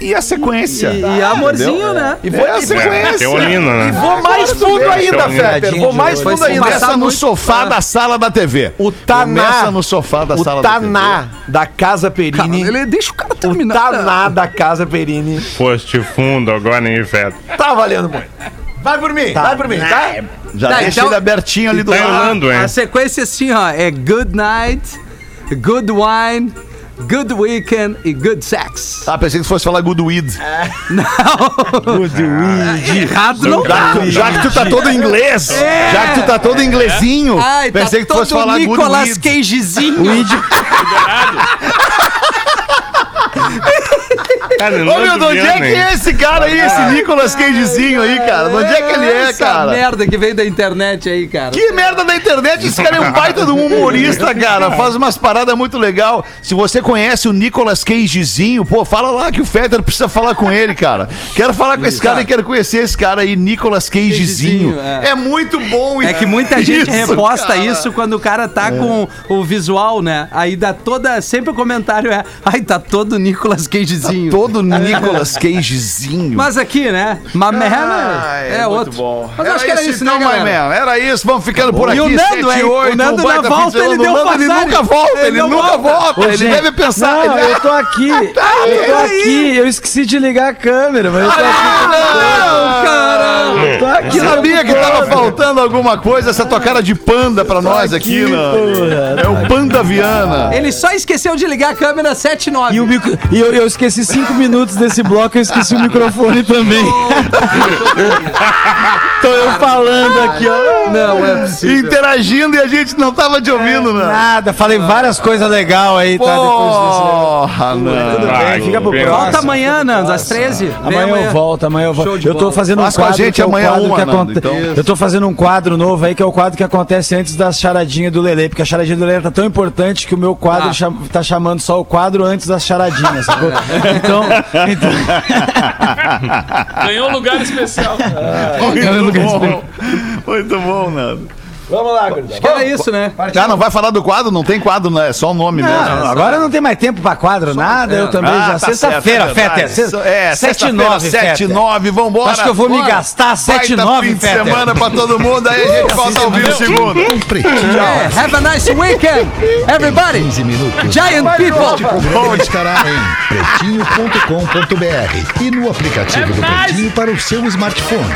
e a sequência. E, e amorzinho, Entendeu? né? E vou, É a e- sequência. Teolina, né? vou mais fundo ainda, Teolina. Fetter. Vou mais fundo ainda. Começa no sofá Ah. da sala da TV. O Taná. Começa no sofá da o sala da TV. Taná da Casa Cara, Perini. ele deixa o cara O terminar. Taná da Casa Perini. Foste fundo agora em Feta. Tá valendo muito. Vai por mim, vai por mim, tá? Já Tá, deixa então- ele abertinho ali do Tá lado. enrolando, hein? A sequência assim, ó, é good night, good wine, good weekend e good sex. Ah, pensei que fosse falar good weed. Errado não Já, tá. que tu- já que tu tá todo em inglês, É. já que tu tá todo em inglesinho, Ai, tá pensei que tu fosse falar good Nicolas weed. Cara, Ô, meu, de onde é que é esse cara aí, esse Nicolas Cagezinho aí, cara? De onde é que ele é, Essa cara? merda que vem da internet aí, cara. Que merda da internet, esse cara é um baita de um humorista, cara. Faz umas paradas muito legal. Se você conhece o Nicolas Cagezinho, pô, fala lá que o Fetter precisa falar com ele, cara. Quero falar com esse cara e quero conhecer esse cara aí, Nicolas Cagezinho. É. É muito bom É que muita gente isso, reposta cara. isso quando o cara tá com o visual, né? Aí dá toda. Sempre o comentário é. Ai, tá todo Nicolas Cagezinho. Todo Nicolas Cagezinho. Mas aqui, né? Man Ah, é, muito outro. bom. Mas eu acho que era isso, né, então, galera? Era isso, vamos ficando por E aqui. o Nando, 7, hein? 8, O Nando na volta, ele deu Nando, Ele passagem. nunca volta, Ele nunca volta. volta. Ô, ele gente, deve pensar. Não, eu tô aqui. eu tô aí. aqui. Eu esqueci de ligar a câmera, mas eu tô aqui. Ah, Caramba! Tô aqui. Eu sabia que tava faltando alguma coisa, essa tua cara de panda pra nós aqui, né? É o Panda Viana. Ele só esqueceu de ligar a câmera 79. E, o micro... e eu, eu esqueci cinco minutos desse bloco, eu esqueci o microfone também. Tô eu falando aqui, ó. Não, é possível. Interagindo e a gente não tava te ouvindo, né? Nada, falei várias coisas legais aí, tá? Depois desse... Porra, não. Tudo bem, fica pro próximo. Volta amanhã, Nando, às 13. Vem Amanhã eu volto, amanhã eu volto. Eu tô bola. fazendo um Faz com a quadro gente é amanhã quadro uma, que Nando, aconte- então. Eu tô fazendo um quadro novo aí que é o quadro que acontece antes das charadinhas do Lelê, porque a charadinha do Lelê tá tão importante que o meu quadro Ah. cham- tá chamando só o quadro antes das charadinhas, sacou? Então, então Ganhou um lugar especial. Muito bom. Muito bom, Nando. Vamos lá, gurizada. Acho que era isso, né? Ah, não vai falar do quadro? Não tem quadro, né? É só o nome mesmo. Não, agora não tem mais tempo pra quadro, nada. Eu também Ah, já. tá Sexta-feira, certo, é verdade. Sexta- É, sete e sexta-feira, nove, 7 e Fetter. 9, vambora. Acho que eu vou me gastar 7 e Baita 9, fim de semana pra todo mundo, aí a gente volta ao vivo segunda. Um pretinho É, have a nice weekend, everybody. 15 minutos. Giant people. O programa estará em pretinho.com.br e no aplicativo do Pretinho para o seu smartphone.